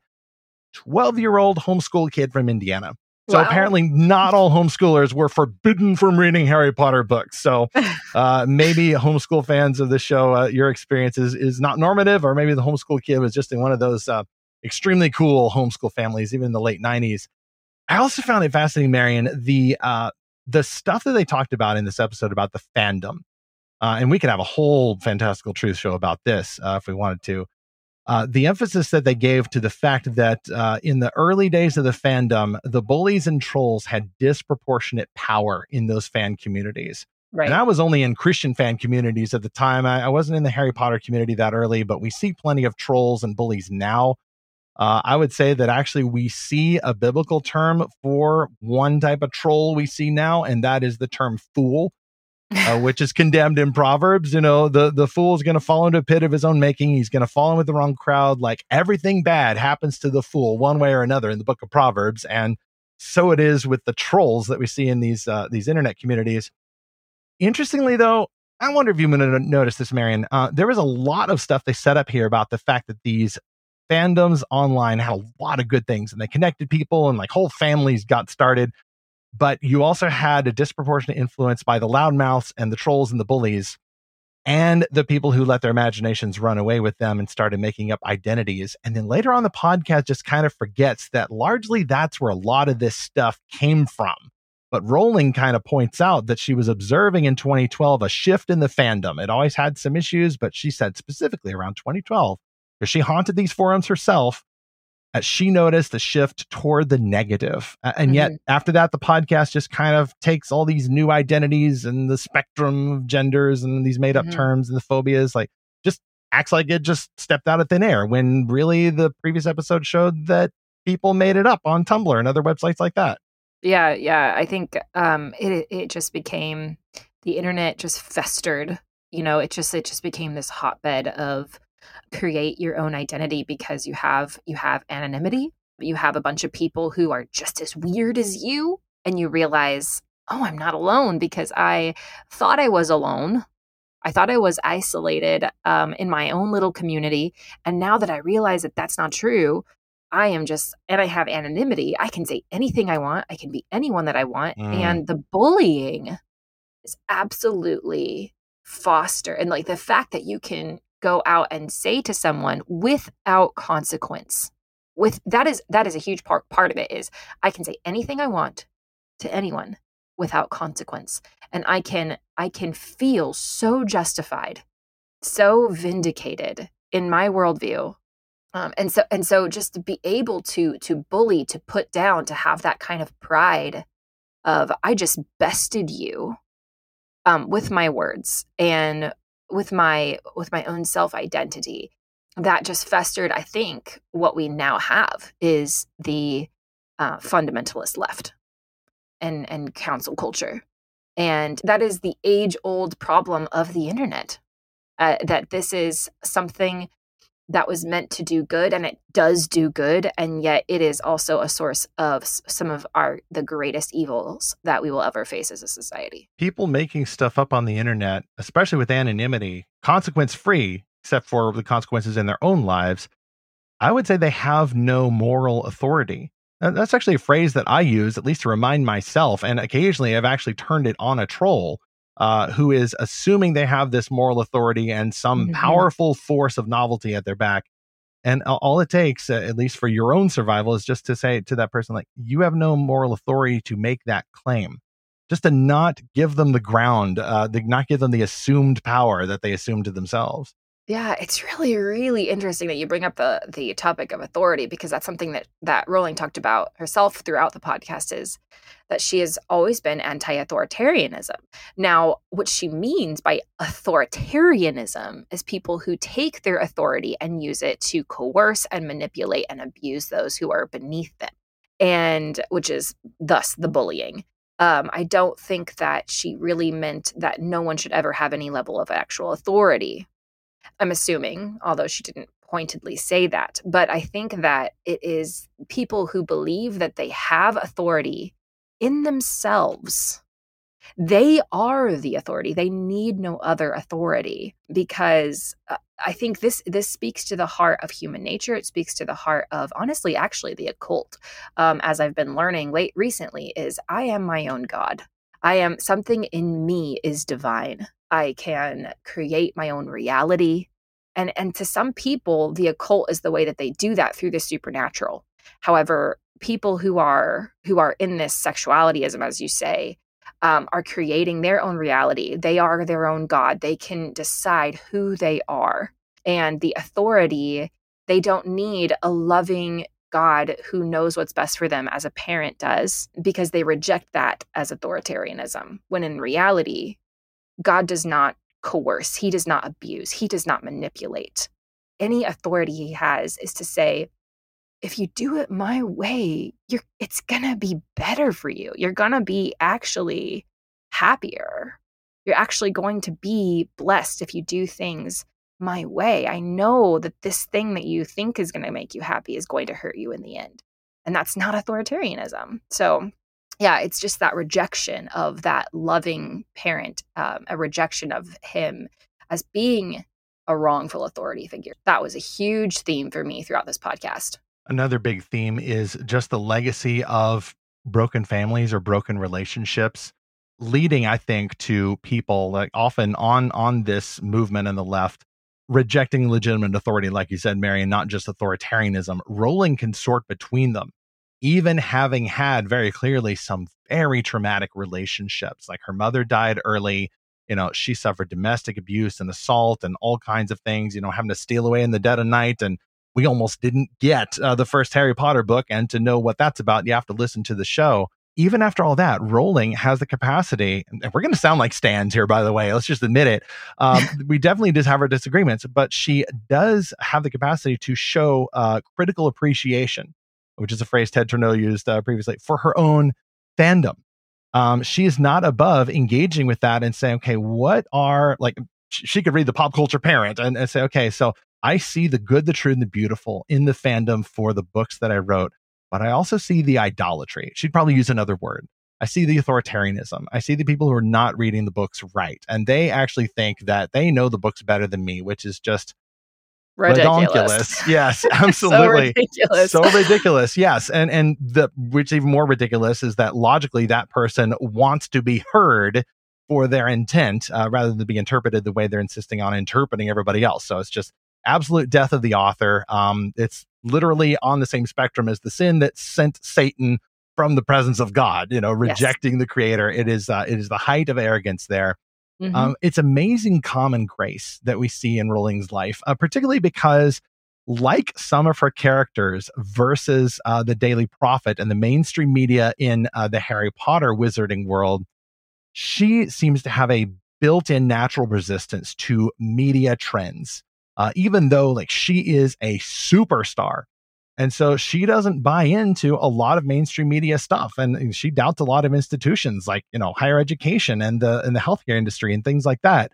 12 year old homeschool kid from Indiana. So Wow. apparently, not all homeschoolers were forbidden from reading Harry Potter books. So uh, maybe homeschool fans of the show, uh, your experience is, is not normative, or maybe the homeschool kid was just in one of those uh, extremely cool homeschool families, even in the late 90s. I also found it fascinating, Marian, the uh, the stuff that they talked about in this episode about the fandom. Uh, and we could have a whole fantastical truth show about this uh, if we wanted to. Uh, the emphasis that they gave to the fact that uh, in the early days of the fandom, the bullies and trolls had disproportionate power in those fan communities. Right. And I was only in Christian fan communities at the time. I, I, wasn't in the Harry Potter community that early, but we see plenty of trolls and bullies now. Uh, I would say that actually we see a biblical term for one type of troll we see now, and that is the term fool uh, which is condemned in Proverbs. You know, the the fool is going to fall into a pit of his own making. He's going to fall in with the wrong crowd. Like everything bad happens to the fool one way or another in the book of Proverbs, and so it is with the trolls that we see in these uh, these internet communities. Interestingly, though, I wonder if you've noticed this, Marian. Uh, there was a lot of stuff they set up here about the fact that these fandoms online had a lot of good things and they connected people and like whole families got started but you also had a disproportionate influence by the loudmouths and the trolls and the bullies and the people who let their imaginations run away with them and started making up identities. And then later on, the podcast just kind of forgets that largely that's where a lot of this stuff came from. But Rowling kind of points out that she was observing in 2012 a shift in the fandom. It always had some issues, but she said specifically around 2012, because she haunted these forums herself, uh, she noticed the shift toward the negative. And yet, mm-hmm. after that, the podcast just kind of takes all these new identities and the spectrum of genders and these made up mm-hmm. terms and the phobias, like just acts like it just stepped out of thin air when really the previous episode showed that people made it up on Tumblr and other websites like that. Yeah, yeah. I think um, it it just became the internet just festered. You know, it just it just became this hotbed of create your own identity because you have you have anonymity you have a bunch of people who are just as weird as you and you realize oh i'm not alone because i thought i was alone i thought i was isolated um, in my own little community and now that i realize that that's not true i am just and i have anonymity i can say anything i want i can be anyone that i want mm. and the bullying is absolutely foster and like the fact that you can go out and say to someone without consequence. With that is that is a huge part part of it is i can say anything i want to anyone without consequence and i can i can feel so justified so vindicated in my worldview um, and so and so just to be able to to bully to put down to have that kind of pride of i just bested you um, with my words and with my with my own self identity that just festered i think what we now have is the uh, fundamentalist left and and cancel culture. And that is the age old problem of the internet uh, that this is something that was meant to do good and it does do good and yet it is also a source of some of our the greatest evils that we will ever face as a society. People making stuff up on the internet especially with anonymity consequence free except for the consequences in their own lives i would say they have no moral authority. That's actually a phrase that i use at least to remind myself and occasionally i've actually turned it on a troll uh, who is assuming they have this moral authority and some mm-hmm. powerful force of novelty at their back. And all it takes, uh, at least for your own survival, is just to say to that person, like, you have no moral authority to make that claim. Just to not give them the ground, uh, to not give them the assumed power that they assume to themselves. Yeah, it's really, really interesting that you bring up the the topic of authority because that's something that that Rowling talked about herself throughout the podcast is that she has always been anti-authoritarianism. Now, what she means by authoritarianism is people who take their authority and use it to coerce and manipulate and abuse those who are beneath them. And which is thus the bullying. Um, I don't think that she really meant that no one should ever have any level of actual authority I'm assuming, although she didn't pointedly say that. But I think that it is people who believe that they have authority in themselves. They are the authority. They need no other authority because uh, I think this this speaks to the heart of human nature. It speaks to the heart of honestly, actually, the occult. Um, as I've been learning late recently, is I am my own god. I am something in me is divine. I can create my own reality. And, and to some people, the occult is the way that they do that through the supernatural. However, people who are who are in this sexualityism, as you say, um, are creating their own reality. They are their own God. They can decide who they are. And the authority, they don't need a loving God who knows what's best for them as a parent does, because they reject that as authoritarianism. When in reality, God does not coerce, He does not abuse, He does not manipulate. Any authority He has is to say, if you do it my way, you're it's gonna be better for you. You're gonna be actually happier. You're actually going to be blessed if you do things my way. I know that this thing that you think is going to make you happy is going to hurt you in the end. And that's not authoritarianism. So, yeah, it's just that rejection of that loving parent, um, a rejection of him as being a wrongful authority figure. That was a huge theme for me throughout this podcast. Another big theme is just the legacy of broken families or broken relationships leading i think to people like often on on this movement in the left rejecting legitimate authority, like you said, Marian, not just authoritarianism. Rowling can sort between them, even having had very clearly some very traumatic relationships. Like her mother died early. You know, she suffered domestic abuse and assault and all kinds of things, you know, having to steal away in the dead of night. And we almost didn't get uh, the first Harry Potter book. And to know what that's about, you have to listen to the show even after all that, Rowling has the capacity, and we're going to sound like stans here, by the way. Let's just admit it. Um, we definitely just have our disagreements, but she does have the capacity to show uh, critical appreciation, which is a phrase Ted Turnau used uh, previously, for her own fandom. Um, she is not above engaging with that and saying, okay, what are like, she could read the pop culture parent and, and say, okay, so I see the good, the true, and the beautiful in the fandom for the books that I wrote but I also see the idolatry. She'd probably use another word. I see the authoritarianism. I see the people who are not reading the books right. And they actually think that they know the books better than me, which is just ridiculous. Yes, absolutely. so ridiculous. so ridiculous. Yes. And and the which even more ridiculous is that logically that person wants to be heard for their intent uh, rather than be interpreted the way they're insisting on interpreting everybody else. So it's just absolute death of the author. Um, it's literally on the same spectrum as the sin that sent Satan from the presence of God, you know, rejecting yes. the creator. It is, uh, it is the height of arrogance there. Mm-hmm. Um, it's amazing common grace that we see in Rowling's life, uh, particularly because, like some of her characters versus uh, the Daily Prophet and the mainstream media in uh, the Harry Potter wizarding world, she seems to have a built in natural resistance to media trends uh, even though like she is a superstar. And so she doesn't buy into a lot of mainstream media stuff. And she doubts a lot of institutions like, you know, higher education and the, and the healthcare industry and things like that.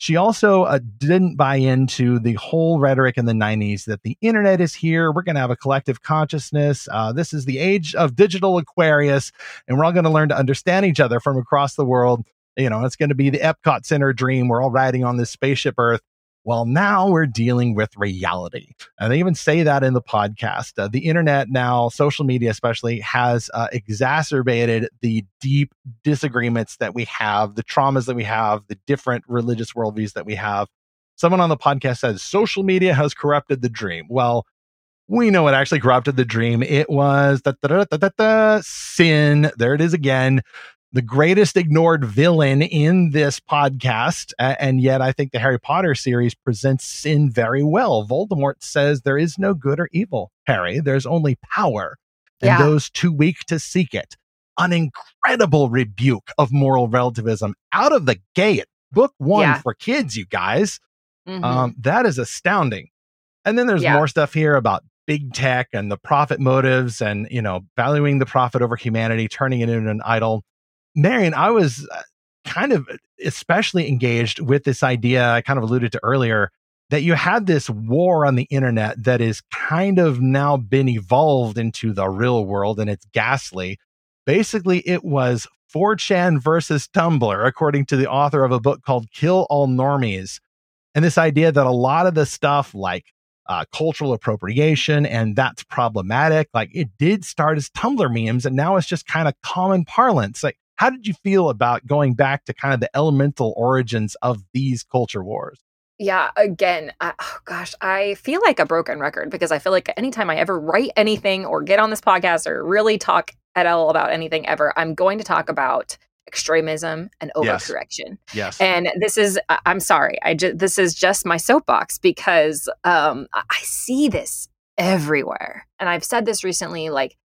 She also uh, didn't buy into the whole rhetoric in the 90s that the internet is here. We're going to have a collective consciousness. Uh, this is the age of digital Aquarius, and we're all going to learn to understand each other from across the world. You know, it's going to be the Epcot Center dream. We're all riding on this spaceship Earth. Well, now we're dealing with reality. And they even say that in the podcast. Uh, the internet now, social media especially, has uh, exacerbated the deep disagreements that we have, the traumas that we have, the different religious worldviews that we have. Someone on the podcast says social media has corrupted the dream. Well, we know it actually corrupted the dream. It was da, sin. There it is again the greatest ignored villain in this podcast. And yet, I think the Harry Potter series presents sin very well. Voldemort says there is no good or evil, Harry. There's only power, and yeah. those too weak to seek it. An incredible rebuke of moral relativism out of the gate. Book one yeah. for kids, you guys. Mm-hmm. Um, that is astounding. And then there's yeah. more stuff here about big tech and the profit motives and, you know, valuing the profit over humanity, turning it into an idol. Marian, I was uh, kind of especially engaged with this idea I kind of alluded to earlier that you had this war on the internet that is kind of now been evolved into the real world and it's ghastly. Basically, it was 4chan versus Tumblr, according to the author of a book called Kill All Normies. And this idea that a lot of the stuff like uh, cultural appropriation and that's problematic, like it did start as Tumblr memes and now it's just kind of common parlance. Like, how did you feel about going back to kind of the elemental origins of these culture wars? Yeah, again, I, oh gosh, I feel like a broken record because I feel like anytime I ever write anything or get on this podcast or really talk at all about anything ever, I'm going to talk about extremism and overcorrection. Yes. yes. And this is I'm sorry. I just this is just my soapbox because um I see this everywhere. And I've said this recently like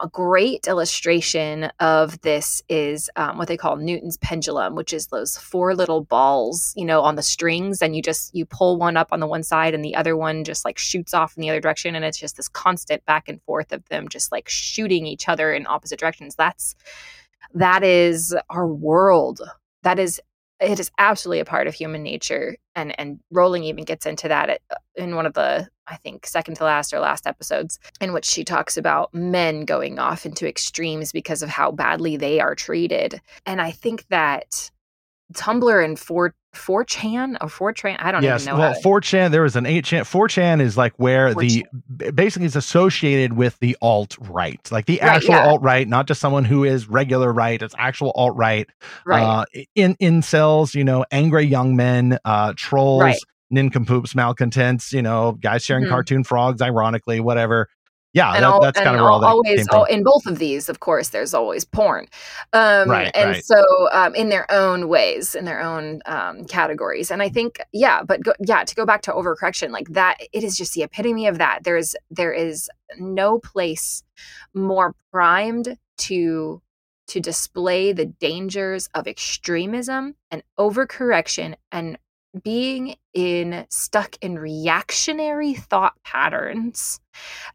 a great illustration of this is um, what they call Newton's pendulum, which is those four little balls, you know, on the strings, and you just you pull one up on the one side, and the other one just like shoots off in the other direction, and it's just this constant back and forth of them just like shooting each other in opposite directions. That's that is our world. That is it is absolutely a part of human nature and and Rowling even gets into that uh, in one of the i think second to last or last episodes in which she talks about men going off into extremes because of how badly they are treated. And i think that tumblr and 4 4chan or 4chan I don't yes, even know. Well, 4chan there was an 8chan 4chan is like where 4chan. the basically is associated with the alt right. Like the right, actual yeah. alt right, not just someone who is regular right, it's actual alt right. Right. Uh in incels, you know, angry young men, uh trolls, right. nincompoops, malcontents, you know, guys sharing mm-hmm. cartoon frogs ironically, whatever yeah, that, all, that's kind of where all that always all, in both of these, of course, there's always porn, um, right? And right. so, um, in their own ways, in their own um, categories, and I think, yeah, but go, yeah, to go back to overcorrection, like that, it is just the epitome of that. There's there is no place more primed to to display the dangers of extremism and overcorrection and being in stuck in reactionary thought patterns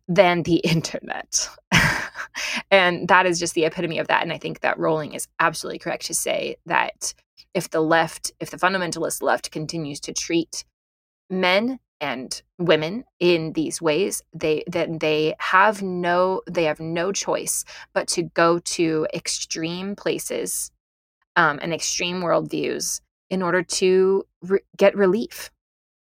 than the internet. and that is just the epitome of that. And I think that Rowling is absolutely correct to say that if the left, if the fundamentalist left continues to treat men and women in these ways, they then they have no they have no choice but to go to extreme places um, and extreme worldviews in order to re- get relief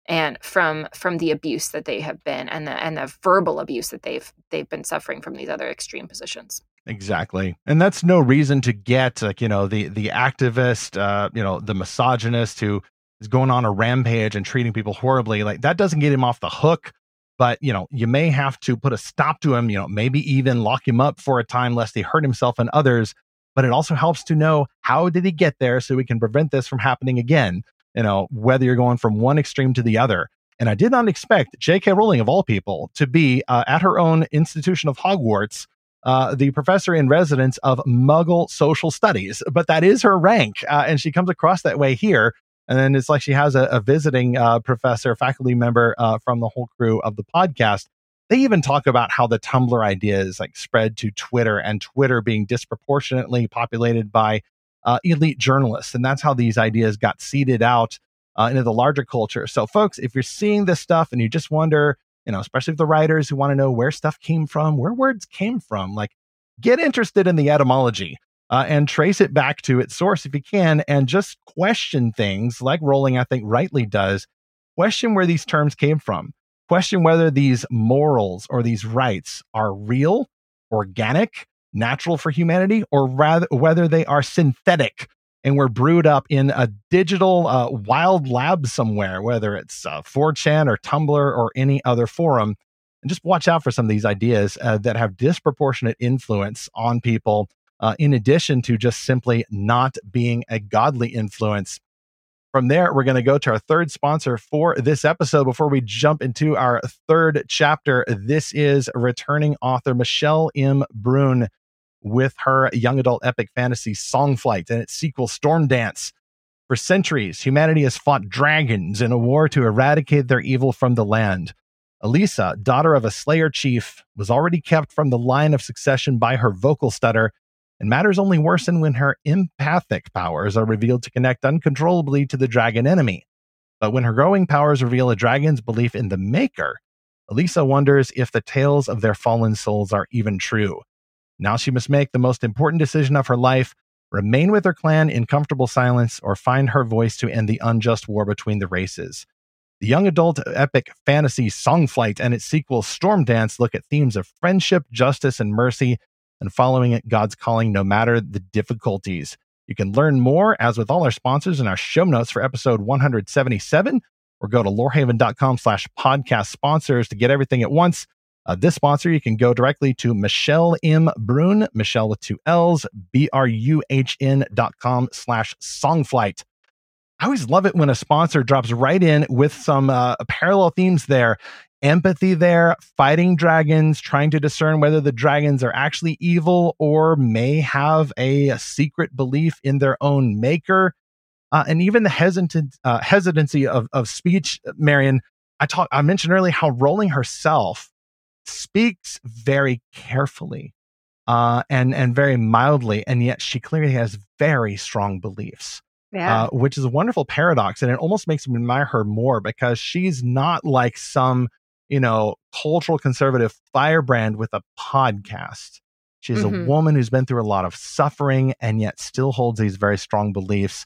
and from from the abuse that they have been and the and the verbal abuse that they've they've been suffering from these other extreme positions. Exactly. And that's no reason to get like you know the the activist uh you know the misogynist who is going on a rampage and treating people horribly. Like that doesn't get him off the hook but you know you may have to put a stop to him you know maybe even lock him up for a time lest he hurt himself and others but it also helps to know how did he get there so we can prevent this from happening again you know whether you're going from one extreme to the other. And i did not expect j.k rowling of all people to be uh, at her own institution of hogwarts uh, the professor in residence of muggle social studies. But that is her rank uh, and she comes across that way here. And then it's like she has a, a visiting uh, professor faculty member uh, from the whole crew of the podcast they even talk about how the Tumblr idea is like spread to Twitter and Twitter being disproportionately populated by uh, elite journalists. And that's how these ideas got seeded out uh, into the larger culture. So, folks, if you're seeing this stuff and you just wonder, you know, especially the writers who want to know where stuff came from, where words came from, like get interested in the etymology. Uh, and trace it back to its source if you can, and just question things like Rowling, I think, rightly does. Question where these terms came from question whether these morals or these rights are real, organic, natural for humanity, or rather whether they are synthetic and were brewed up in a digital uh, wild lab somewhere, whether it's uh, 4chan or Tumblr or any other forum. And just watch out for some of these ideas uh, that have disproportionate influence on people, uh, in addition to just simply not being a godly influence from there, we're going to go to our third sponsor for this episode before we jump into our third chapter. This is returning author Michelle M. Bruhn with her young adult epic fantasy Songflight and its sequel Storm Dance. For centuries, humanity has fought dragons in a war to eradicate their evil from the land. Elisa, daughter of a Slayer chief, was already kept from the line of succession by her vocal stutter and matters only worsen when her empathic powers are revealed to connect uncontrollably to the dragon enemy. But when her growing powers reveal a dragon's belief in the Maker, Elisa wonders if the tales of their fallen souls are even true. Now she must make the most important decision of her life remain with her clan in comfortable silence or find her voice to end the unjust war between the races. The young adult epic fantasy Songflight and its sequel Storm Dance look at themes of friendship, justice, and mercy and following God's calling no matter the difficulties. You can learn more, as with all our sponsors, in our show notes for episode 177, or go to lorehaven.com slash podcast sponsors to get everything at once. Uh, this sponsor, you can go directly to Michelle M. Bruhn, Michelle with two L's, B-R-U-H-N dot com slash songflight. I always love it when a sponsor drops right in with some uh, parallel themes there empathy there, fighting dragons, trying to discern whether the dragons are actually evil or may have a, a secret belief in their own maker. Uh, and even the hesitant, uh, hesitancy of, of speech, Marian. I talked, I mentioned earlier how Rowling herself speaks very carefully uh, and and very mildly, and yet she clearly has very strong beliefs. Yeah. Uh, which is a wonderful paradox, and it almost makes me admire her more because she's not like some you know cultural conservative firebrand with a podcast. She's Mhm. a woman who's been through a lot of suffering and yet still holds these very strong beliefs,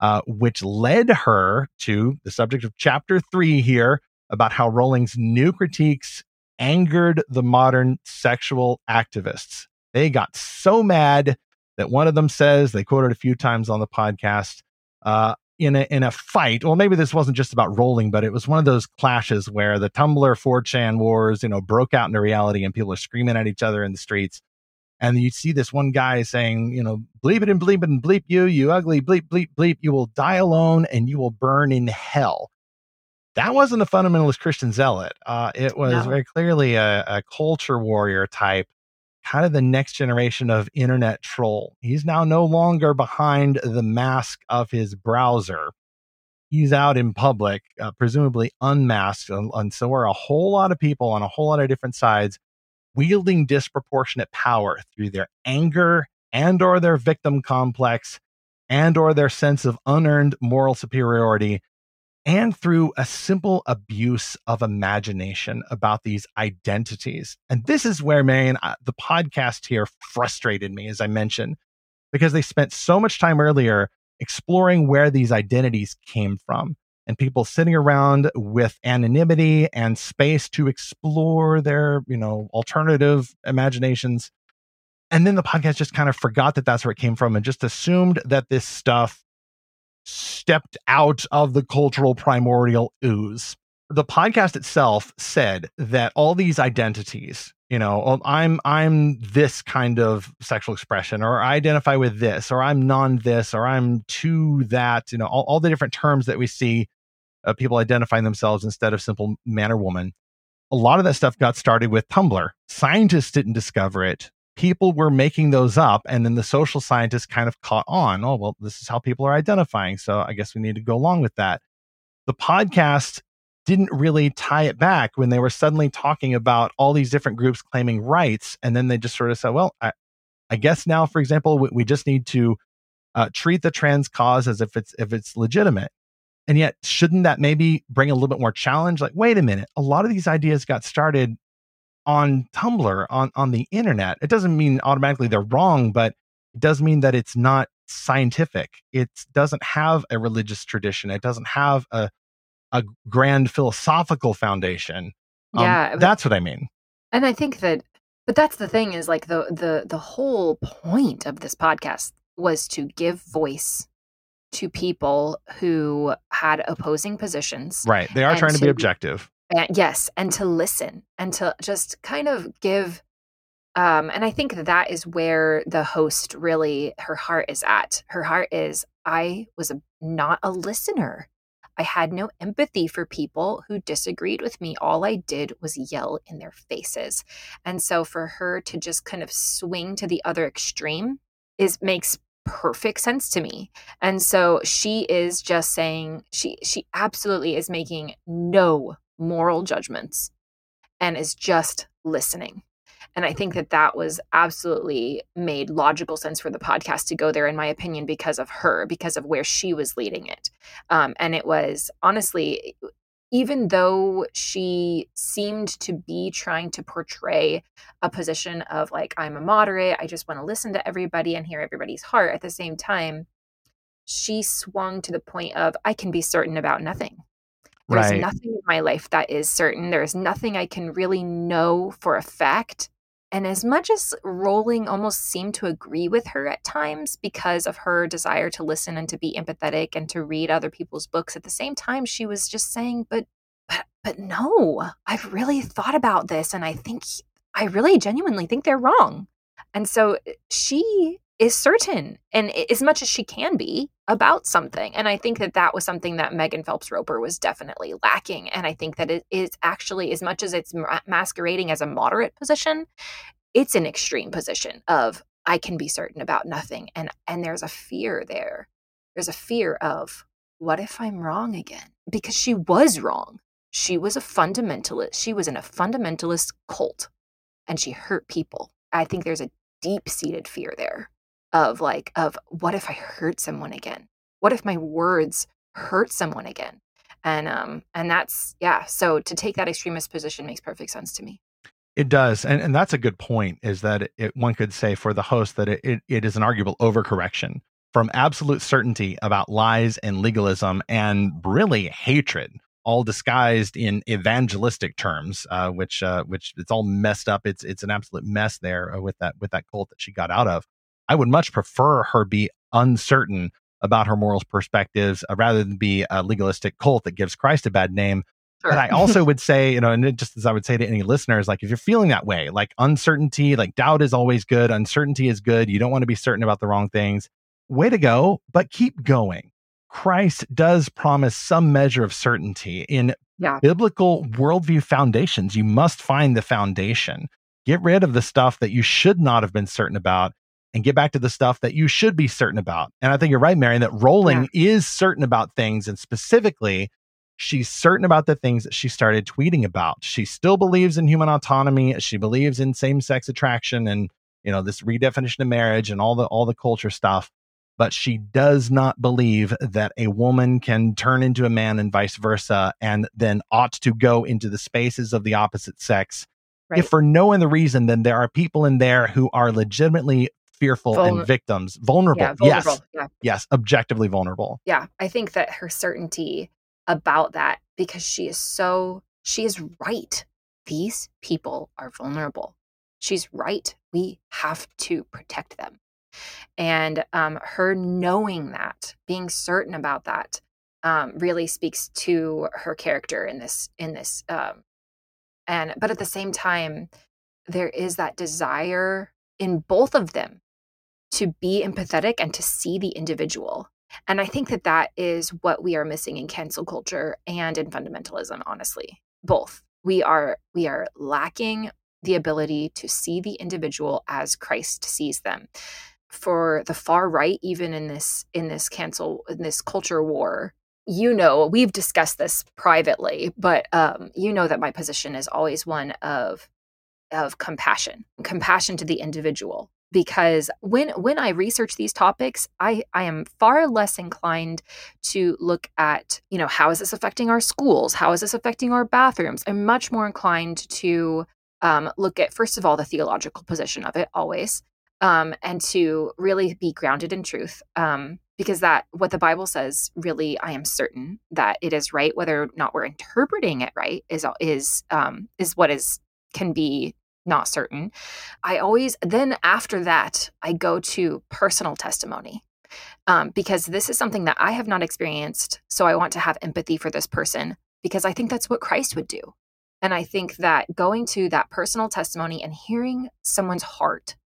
uh, which led her to the subject of chapter three here about how Rowling's new critiques angered the modern sexual activists. They got so mad that one of them says they quoted a few times on the podcast uh, in a in a fight. Well, maybe this wasn't just about Rowling, but it was one of those clashes where the Tumblr 4chan wars, you know, broke out into reality and people are screaming at each other in the streets. And you see this one guy saying, you know, bleep it and bleep it and bleep you, you ugly bleep, bleep, bleep. You will die alone and you will burn in hell that wasn't a fundamentalist Christian zealot. Uh, it was No. very clearly a, a culture warrior type, kind of the next generation of internet troll. He's now no longer behind the mask of his browser. He's out in public, uh, presumably unmasked. And, and so are a whole lot of people on a whole lot of different sides wielding disproportionate power through their anger and or their victim complex and or their sense of unearned moral superiority and through a simple abuse of imagination about these identities. And this is where, Marian, the podcast here frustrated me, as I mentioned, because they spent so much time earlier exploring where these identities came from and people sitting around with anonymity and space to explore their, you know, alternative imaginations. And then the podcast just kind of forgot that that's where it came from and just assumed that this stuff stepped out of the cultural primordial ooze. The podcast itself said that all these identities, you know, oh, I'm I'm this kind of sexual expression, or I identify with this, or I'm non this, or I'm to that, you know, all, all the different terms that we see uh, people identifying themselves instead of simple man or woman. A lot of that stuff got started with Tumblr. Scientists didn't discover it people were making those up and then the social scientists kind of caught on oh well this is how people are identifying so i guess we need to go along with that. The podcast didn't really tie it back when they were suddenly talking about all these different groups claiming rights and then they just sort of said well i, I guess now for example we, we just need to uh, treat the trans cause as if it's if it's legitimate. And yet shouldn't that maybe bring a little bit more challenge? Like wait a minute a lot of these ideas got started on Tumblr, on, on the internet. It doesn't mean automatically they're wrong, but it does mean that it's not scientific. It doesn't have a religious tradition. It doesn't have a, a grand philosophical foundation. Um, Yeah, that's what I mean. And I think that but that's the thing is like the the the whole point of this podcast was to give voice to people who had opposing positions. Right. They are trying to be objective. And yes, and to listen and to just kind of give um and I think that is where the host really her heart is at. Her heart is I was a, not a listener. I had no empathy for people who disagreed with me. All I did was yell in their faces. And so for her to just kind of swing to the other extreme is makes perfect sense to me. And so she is just saying she she absolutely is making no moral judgments and is just listening. And I think that that was absolutely made logical sense for the podcast to go there, in my opinion, because of her, because of where she was leading it. Um, and it was honestly, even though she seemed to be trying to portray a position of like, I'm a moderate, I just want to listen to everybody and hear everybody's heart, at the same time, she swung to the point of, I can be certain about nothing. There's Right. nothing in my life that is certain. There's nothing I can really know for a fact. And as much as Rowling almost seemed to agree with her at times because of her desire to listen and to be empathetic and to read other people's books, at the same time, she was just saying, but, but, but no, I've really thought about this and I think, I really genuinely think they're wrong. And so eh, she is certain and as much as she can be about something. And I think that that was something that Megan Phelps Roper was definitely lacking. And I think that it is actually, as much as it's masquerading as a moderate position, it's an extreme position of I can be certain about nothing. And and there's a fear there. There's a fear of what if I'm wrong again? Because she was wrong. She was a fundamentalist. She was in a fundamentalist cult and she hurt people. I think there's a deep seated fear there of like of what if i hurt someone again what if my words hurt someone again and um and that's yeah so to take that extremist position makes perfect sense to me it does and, and that's a good point is that it, one could say for the host that it, it, it is an arguable overcorrection from absolute certainty about lies and legalism and really hatred all disguised in evangelistic terms, uh, which uh, which it's all messed up. It's it's an absolute mess there uh, with that with that cult that she got out of. I would much prefer her be uncertain about her morals perspectives uh, rather than be a legalistic cult that gives Christ a bad name. Sure. But I also would say, you know, and just as I would say to any listeners, like if you're feeling that way, like uncertainty, like doubt is always good, uncertainty is good. You don't want to be certain about the wrong things. Way to go, but keep going. Christ does promise some measure of certainty in yeah. biblical worldview foundations. You must find the foundation. Get rid of the stuff that you should not have been certain about and get back to the stuff that you should be certain about. And I think you're right, Marian, that Rowling yeah. is certain about things. And specifically, she's certain about the things that she started tweeting about. She still believes in human autonomy. She believes in same sex attraction and, you know, this redefinition of marriage and all the, all the culture stuff. But she does not believe that a woman can turn into a man and vice versa, and then ought to go into the spaces of the opposite sex. Right. If for no other reason, then there are people in there who are legitimately fearful Vulner- and victims vulnerable. Yeah, vulnerable. Yes. Yeah. Yes. Objectively vulnerable. Yeah. I think that her certainty about that, because she is so, she is right. These people are vulnerable. She's right. We have to protect them. And um, her knowing that, being certain about that, um, really speaks to her character in this in this um, and but at the same time there is that desire in both of them to be empathetic and to see the individual. And I think that that is what we are missing in cancel culture and in fundamentalism, honestly. Both. We are we are lacking the ability to see the individual as Christ sees them. For the far right, even in this in this cancel in this culture war, you know we've discussed this privately, but um, you know that my position is always one of of compassion, compassion to the individual, because when when I research these topics, I I am far less inclined to look at, you know, how is this affecting our schools? How is this affecting our bathrooms? I'm much more inclined to um, look at first of all the theological position of it always, um, and to really be grounded in truth. Um, because that what the Bible says really, I am certain that it is right. Whether or not we're interpreting it right is is um, is what is can be not certain. I always, then after that, I go to personal testimony um, because this is something that I have not experienced. So I want to have empathy for this person because I think that's what Christ would do. And I think that going to that personal testimony and hearing someone's heart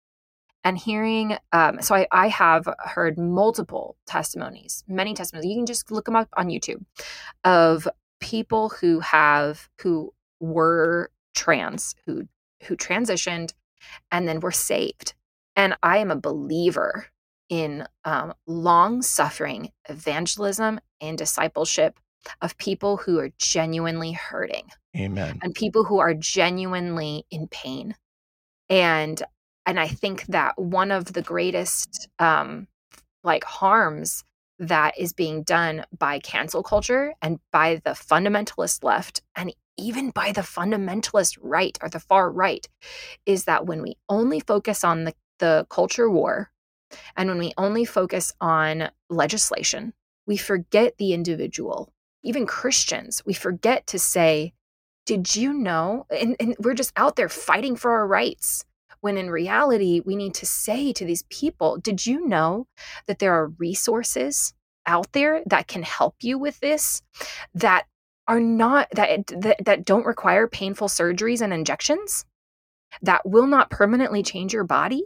and hearing, um, so I, I have heard multiple testimonies, many testimonies. You can just look them up on YouTube of people who have, who were trans, who who transitioned and then were saved. And I am a believer in um, long suffering evangelism and discipleship of people who are genuinely hurting. Amen. And people who are genuinely in pain. And and I think that one of the greatest um, like harms that is being done by cancel culture and by the fundamentalist left and even by the fundamentalist right or the far right, is that when we only focus on the, the culture war and when we only focus on legislation, we forget the individual. Even Christians, we forget to say, Did you know? And, and we're just out there fighting for our rights. When in reality, we need to say to these people, Did you know that there are resources out there that can help you with this? That are not that, that that don't require painful surgeries and injections that will not permanently change your body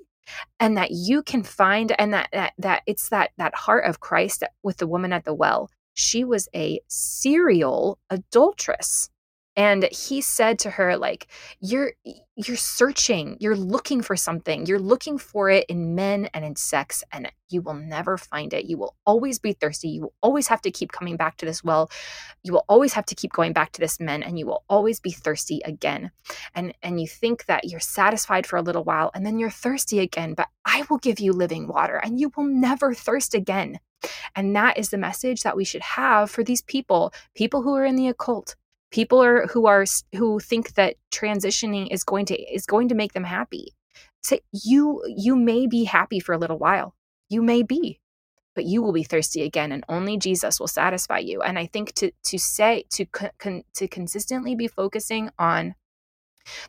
and that you can find and that that, that it's that that heart of Christ with the woman at the well. She was a serial adulteress and he said to her like you're you're searching you're looking for something you're looking for it in men and in sex and you will never find it. You will always be thirsty. You will always have to keep coming back to this well. You will always have to keep going back to this men and you will always be thirsty again. And and you think that you're satisfied for a little while and then you're thirsty again but i will give you living water and you will never thirst again. And that is the message that we should have for these people people who are in the occult people are who are who think that transitioning is going to is going to make them happy. So you you may be happy for a little while. You may be but you will be thirsty again and only jesus will satisfy you. And i think to to say to con, to consistently be focusing on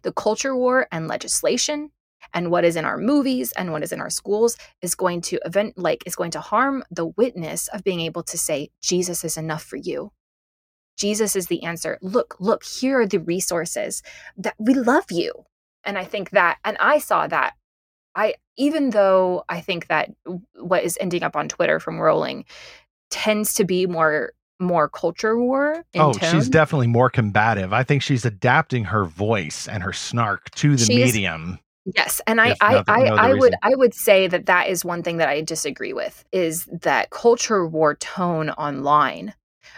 the culture war and legislation and what is in our movies and what is in our schools is going to event like is going to harm the witness of being able to say jesus is enough for you Jesus is the answer. Look, look, here are the resources that we love you. And I think that, and I saw that. I, even though I think that what is ending up on Twitter from Rowling tends to be more more culture war. oh, tone. she's definitely more combative. I think she's adapting her voice and her snark to the she's, medium. Yes, and I I I, no I would I would say that that is one thing that I disagree with is that culture war tone online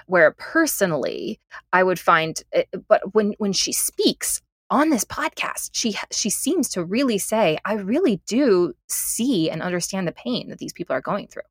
where personally I would find it, eh, but when when she speaks on this podcast she she seems to really say I really do see and understand the pain that these people are going through.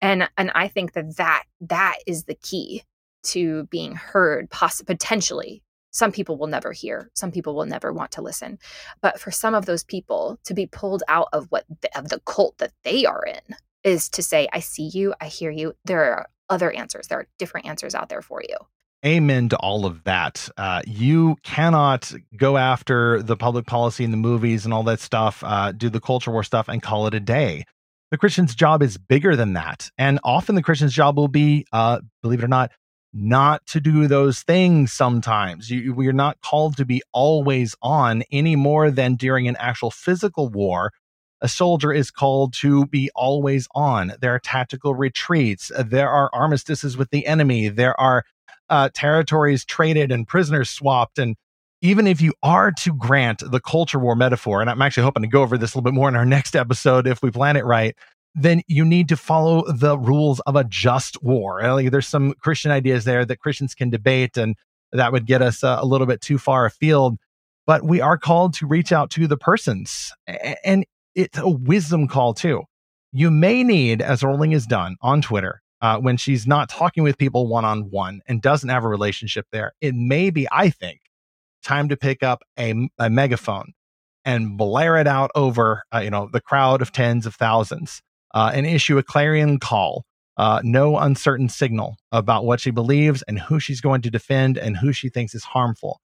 And and I think that that that is the key to being heard poss- potentially. Some people will never hear some people will never want to listen. But for some of those people to be pulled out of what the, of the cult that they are in is to say i see you i hear you. There are other answers. There are different answers out there for you. Amen to all of that. Uh, you cannot go after the public policy and the movies and all that stuff, uh, do the culture war stuff, and call it a day. The Christian's job is bigger than that. And often the Christian's job will be, uh, believe it or not, not to do those things sometimes. You, we're not called to be always on any more than during an actual physical war a soldier is called to be always on. There are tactical retreats. There are armistices with the enemy. There are uh, territories traded and prisoners swapped. And even if you are to grant the culture war metaphor, and I'm actually hoping to go over this a little bit more in our next episode if we plan it right, then you need to follow the rules of a just war. Like, there's some Christian ideas there that Christians can debate, and that would get us uh, a little bit too far afield. But we are called to reach out to the persons. And it's a wisdom call too. You may need, as Rowling has done on Twitter, uh, when she's not talking with people one on one and doesn't have a relationship there, it may be, I think, time to pick up a, a megaphone and blare it out over, uh, you know, the crowd of tens of thousands, uh, and issue a clarion call, uh, no uncertain signal about what she believes and who she's going to defend and who she thinks is harmful.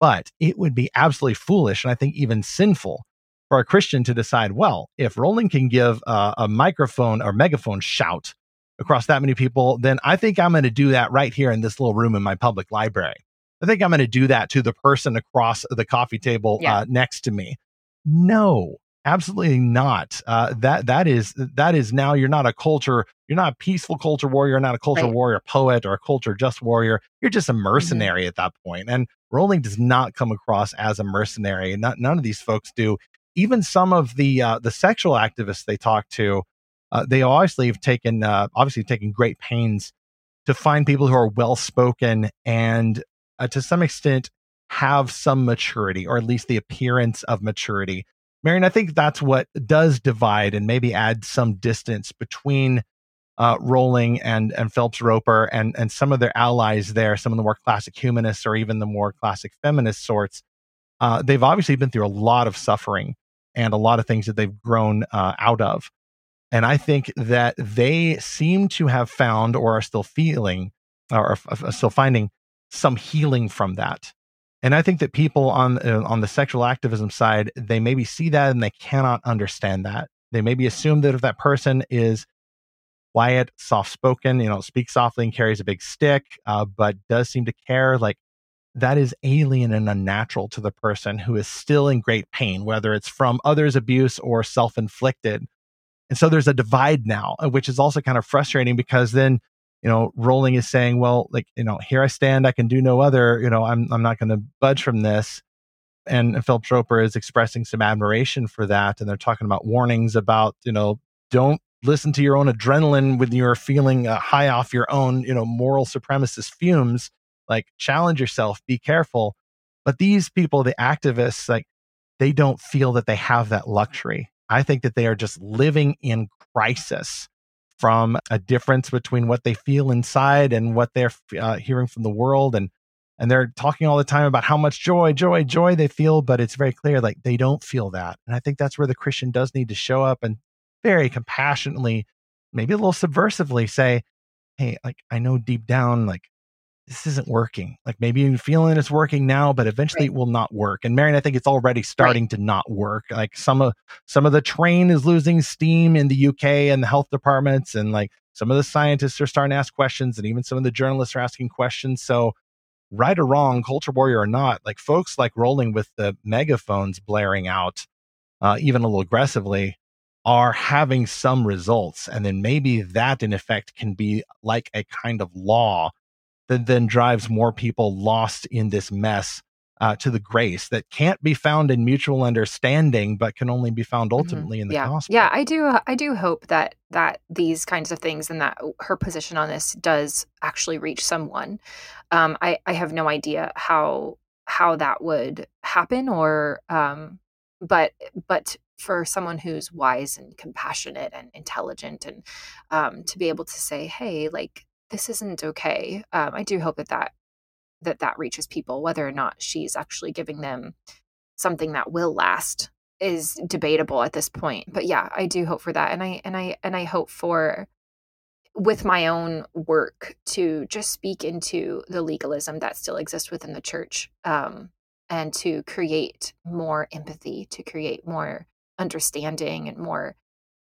But it would be absolutely foolish and I think even sinful for a Christian to decide, well, if Rowling can give a, a microphone or megaphone shout across that many people, then I think I'm going to do that right here in this little room in my public library. I think I'm going to do that to the person across the coffee table yeah. uh, next to me. No, absolutely not. Uh, that that is that is now you're not a culture. You're not a peaceful culture warrior. You're not a culture right. warrior poet or a culture just warrior. You're just a mm-hmm. mercenary mm-hmm. at that point. And Rowling does not come across as a mercenary. Not none of these folks do even some of the uh, the sexual activists they talk to, uh, they obviously have taken uh, obviously taken great pains to find people who are well spoken and uh, to some extent have some maturity or at least the appearance of maturity. Marian, I think that's what does divide and maybe add some distance between uh, Rowling and and Phelps Roper and and some of their allies there, some of the more classic humanists or even the more classic feminist sorts. Uh, they've obviously been through a lot of suffering and a lot of things that they've grown uh, out of. And I think that they seem to have found or are still feeling or are still finding some healing from that. And I think that people on uh, on the sexual activism side, they maybe see that and they cannot understand that. They maybe assume that if that person is quiet, soft spoken, you know, speaks softly and carries a big stick, uh, but does seem to care, like that is alien and unnatural to the person who is still in great pain, whether it's from others' abuse or self inflicted. And so there's a divide now, uh, which is also kind of frustrating because then, you know, Rowling is saying, well, like, you know, here I stand, I can do no other, you know, I'm, I'm not going to budge from this. And Phelps Roper is expressing some admiration for that. And they're talking about warnings about, you know, don't listen to your own adrenaline when you're feeling uh, high off your own, you know, moral supremacist fumes. Like, challenge yourself, be careful. But these people, the activists, like, they don't feel that they have that luxury. I think that they are just living in crisis from a difference between what they feel inside and what they're uh, hearing from the world and and they're talking all the time about how much joy joy joy they feel but it's very clear like they don't feel that and i think that's where the christian does need to show up and very compassionately, maybe a little subversively say, Hey, like I know deep down, like this isn't working. Like maybe you're feeling it's working now, but eventually right. it will not work. And Marian, I think it's already starting right. to not work. Like some of some of the train is losing steam in the UK and the health departments, and like some of the scientists are starting to ask questions, and even some of the journalists are asking questions. So right or wrong, culture warrior or not, like folks like Rowling with the megaphones blaring out, uh, even a little aggressively, are having some results. And then maybe that, in effect, can be like a kind of law that then drives more people lost in this mess uh, to the grace that can't be found in mutual understanding, but can only be found mm-hmm. ultimately mm-hmm. in the yeah. gospel. Yeah, I do. I do hope that that these kinds of things and that her position on this does actually reach someone. Um, I I have no idea how how that would happen or um, but but for someone who's wise and compassionate and intelligent and um, to be able to say hey like this isn't okay um, i do hope that that that that reaches people whether or not she's actually giving them something that will last is debatable at this point but yeah i do hope for that and i and i and i hope for with my own work to just speak into the legalism that still exists within the church um, and to create more empathy, to create more understanding and more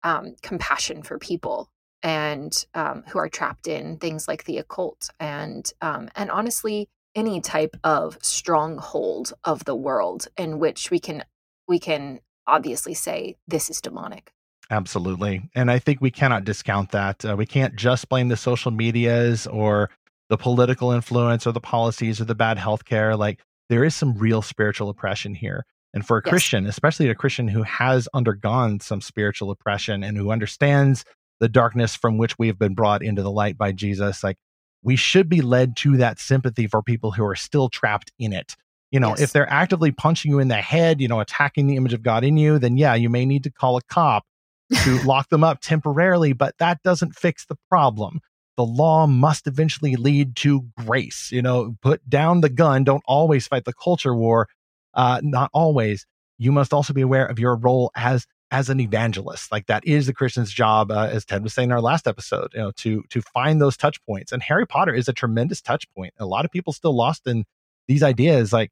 um, compassion for people and um, who are trapped in things like the occult and um, and honestly any type of stronghold of the world in which we can we can obviously say this is demonic absolutely and i think we cannot discount that uh, we can't just blame the social medias or the political influence or the policies or the bad healthcare like there is some real spiritual oppression here. And for a yes. Christian, especially a Christian who has undergone some spiritual oppression and who understands the darkness from which we have been brought into the light by Jesus, like we should be led to that sympathy for people who are still trapped in it. You know, yes. if they're actively punching you in the head, you know, attacking the image of God in you, then yeah, you may need to call a cop to lock them up temporarily, but that doesn't fix the problem the law must eventually lead to grace. You know, put down the gun. Don't always fight the culture war. Uh, not always. You must also be aware of your role as as an evangelist. Like that is the Christian's job, uh, as Ted was saying in our last episode. You know, to to find those touch points. And Harry Potter is a tremendous touch point. A lot of people still lost in these ideas. Like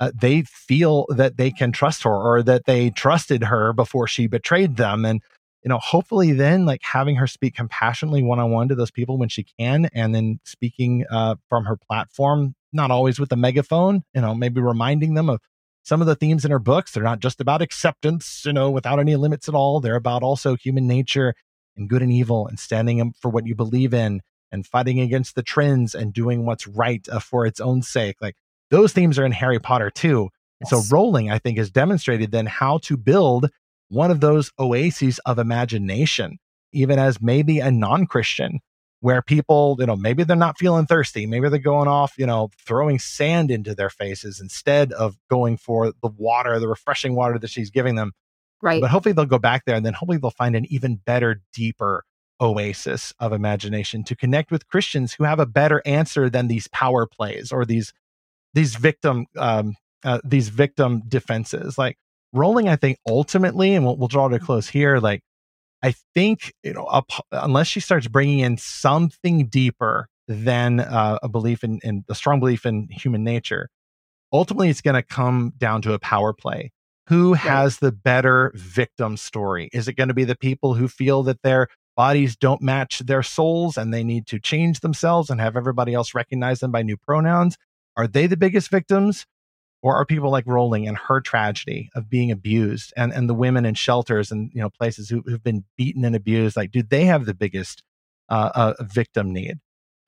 uh, they feel that they can trust her or that they trusted her before she betrayed them, and you know, hopefully then like having her speak compassionately one on one to those people when she can, and then speaking uh, from her platform, not always with a megaphone, you know, maybe reminding them of some of the themes in her books. They're not just about acceptance, you know, without any limits at all. They're about also human nature and good and evil and standing up for what you believe in and fighting against the trends and doing what's right uh, for its own sake. Like those themes are in Harry Potter too. Yes. So Rowling, I think, has demonstrated then how to build one of those oases of imagination, even as maybe a non Christian, where people, you know, maybe they're not feeling thirsty. Maybe they're going off, you know, throwing sand into their faces instead of going for the water, the refreshing water that she's giving them. Right. But hopefully they'll go back there and then hopefully they'll find an even better, deeper oasis of imagination to connect with Christians who have a better answer than these power plays or these these victim um, uh, these victim defenses. Like Rowling, I think ultimately, and we'll, we'll draw to a close here. Like, I think you know, up, unless she starts bringing in something deeper than uh, a belief in, in a strong belief in human nature, ultimately it's going to come down to a power play. Who right. has the better victim story? Is it going to be the people who feel that their bodies don't match their souls and they need to change themselves and have everybody else recognize them by new pronouns? Are they the biggest victims? Or are people like Rowling and her tragedy of being abused and, and the women in shelters and you know places who, who've been beaten and abused? Like, do they have the biggest uh, uh, victim need?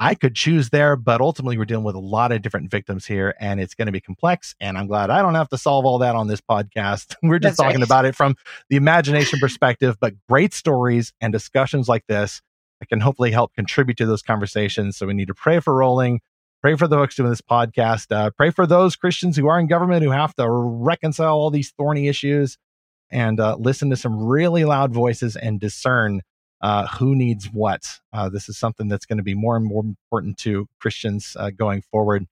I could choose there, but ultimately we're dealing with a lot of different victims here and it's going to be complex. And I'm glad I don't have to solve all that on this podcast. We're just That's talking right. about it from the imagination perspective, but great stories and discussions like this that can hopefully help contribute to those conversations. So we need to pray for Rowling, pray for the folks doing this podcast, uh, pray for those Christians who are in government who have to reconcile all these thorny issues and uh, listen to some really loud voices and discern uh, who needs what. Uh, this is something that's going to be more and more important to Christians uh, going forward.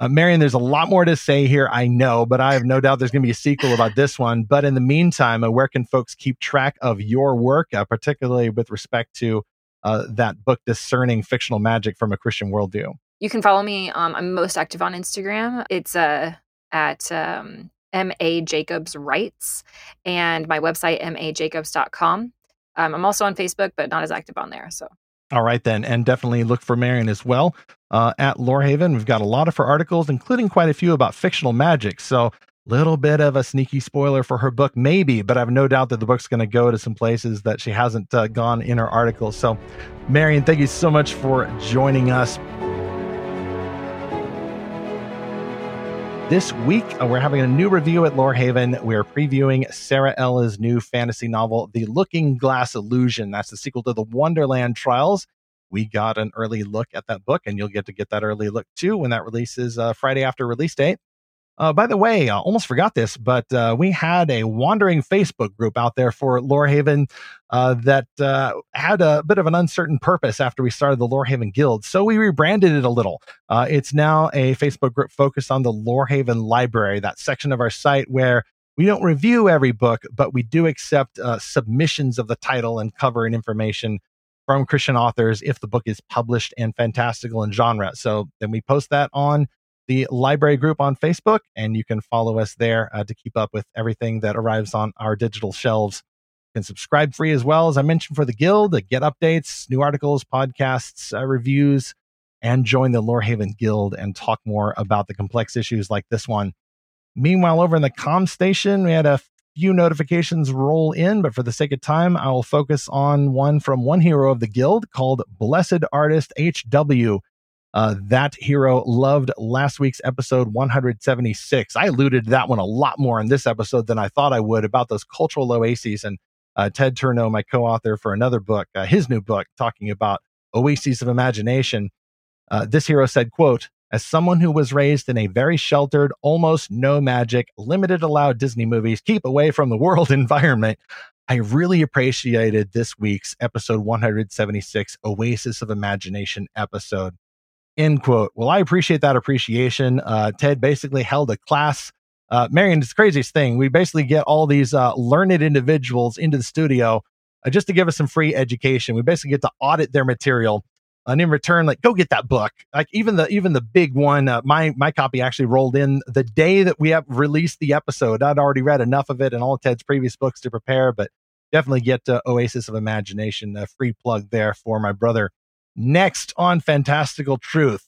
Uh, Marian, there's a lot more to say here, I know, but I have no doubt there's going to be a sequel about this one. But in the meantime, uh, where can folks keep track of your work, uh, particularly with respect to that book, Discerning Fictional Magic from a Christian Worldview? You can follow me. Um, I'm most active on Instagram. It's uh, at um, MA Jacobs Writes and my website, majacobs.com. Um, I'm also on Facebook, but not as active on there. So. All right, then. And definitely look for Marian as well uh, at Lorehaven. We've got a lot of her articles, including quite a few about fictional magic. So, little bit of a sneaky spoiler for her book, maybe, but I have no doubt that the book's going to go to some places that she hasn't uh, gone in her articles. So, Marian, thank you so much for joining us. This week, uh, we're having a new review at Lorehaven. We're previewing Sara Ella's new fantasy novel, The Looking Glass Illusion. That's the sequel to The Wonderland Trials. We got an early look at that book, and you'll get to get that early look too when that releases uh, Friday after release date. Uh, by the way, I almost forgot this, but uh, we had a wandering Facebook group out there for Lorehaven uh, that uh, had a bit of an uncertain purpose after we started the Lorehaven Guild. So we rebranded it a little. Uh, it's now a Facebook group focused on the Lorehaven Library, that section of our site where we don't review every book, but we do accept uh, submissions of the title and cover and information from Christian authors if the book is published and fantastical in genre. So then we post that on the library group on Facebook, and you can follow us there uh, to keep up with everything that arrives on our digital shelves. You can subscribe free as well, as I mentioned, for the Guild to get updates, new articles, podcasts, uh, reviews, and join the Lorehaven Guild and talk more about the complex issues like this one. Meanwhile, over in the com station, we had a few notifications roll in, but for the sake of time, I will focus on one from one hero of the guild called Blessed Artist HW. Uh, that hero loved last week's episode 176. I alluded to that one a lot more in this episode than I thought I would about those cultural oases. And uh, Ted Turnau, my co-author for another book, uh, his new book, talking about oases of imagination. Uh, this hero said, "quote As someone who was raised in a very sheltered, almost no magic, limited allowed Disney movies, keep away from the world environment." I really appreciated this week's episode 176 Oasis of Imagination episode. End quote. Well, I appreciate that appreciation. Uh, Ted basically held a class. Uh, Marian, it's the craziest thing. We basically get all these uh, learned individuals into the studio uh, just to give us some free education. We basically get to audit their material. And in return, like, go get that book. Like even the even the big one, uh, my my copy actually rolled in the day that we have released the episode. I'd already read enough of it and all Ted's previous books to prepare, but definitely get to Oasis of Imagination. A free plug there for my brother Next on Fantastical Truth,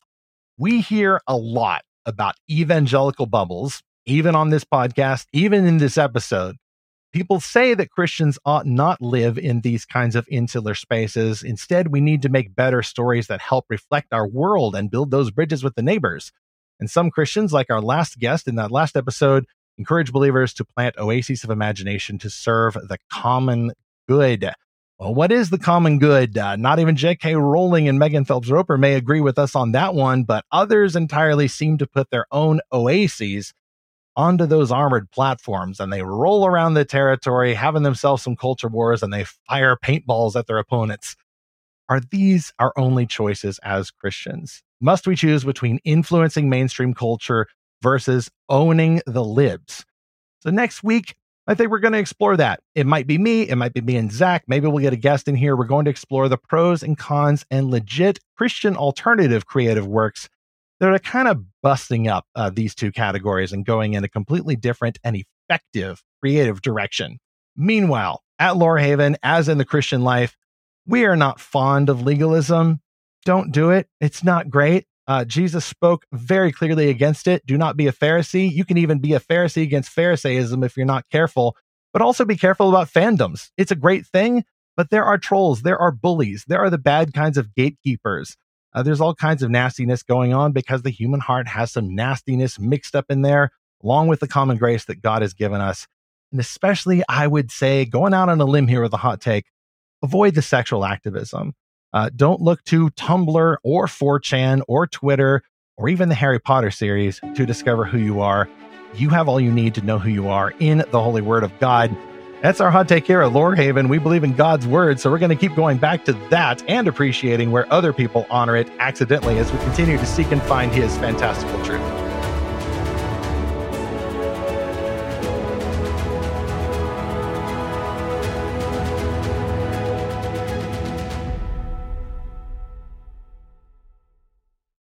we hear a lot about evangelical bubbles, even on this podcast, even in this episode. People say that Christians ought not live in these kinds of insular spaces. Instead, we need to make better stories that help reflect our world and build those bridges with the neighbors. And some Christians, like our last guest in that last episode, encourage believers to plant oases of imagination to serve the common good. Well, what is the common good? Uh, not even J.K. Rowling and Megan Phelps Roper may agree with us on that one, but others entirely seem to put their own oases onto those armored platforms and they roll around the territory, having themselves some culture wars, and they fire paintballs at their opponents. Are these our only choices as Christians? Must we choose between influencing mainstream culture versus owning the libs? So, next week, I think we're going to explore that. It might be me, it might be me and Zach. Maybe we'll get a guest in here. We're going to explore the pros and cons and legit Christian alternative creative works that are kind of busting up uh, these two categories and going in a completely different and effective creative direction. Meanwhile, at Lorehaven, as in the Christian life, we are not fond of legalism. Don't do it. It's not great. Uh, Jesus spoke very clearly against it. Do not be a Pharisee. You can even be a Pharisee against Pharisaism if you're not careful, but also be careful about fandoms. It's a great thing, but there are trolls, there are bullies, there are the bad kinds of gatekeepers. Uh, there's all kinds of nastiness going on because the human heart has some nastiness mixed up in there, along with the common grace that God has given us. And especially, I would say, going out on a limb here with a hot take, avoid the sexual activism. Uh, don't look to Tumblr or 4chan or Twitter or even the Harry Potter series to discover who you are. You have all you need to know who you are in the Holy Word of God. That's our hot take here at Lorehaven. We believe in God's Word, so we're going to keep going back to that and appreciating where other people honor it accidentally as we continue to seek and find His fantastical truth.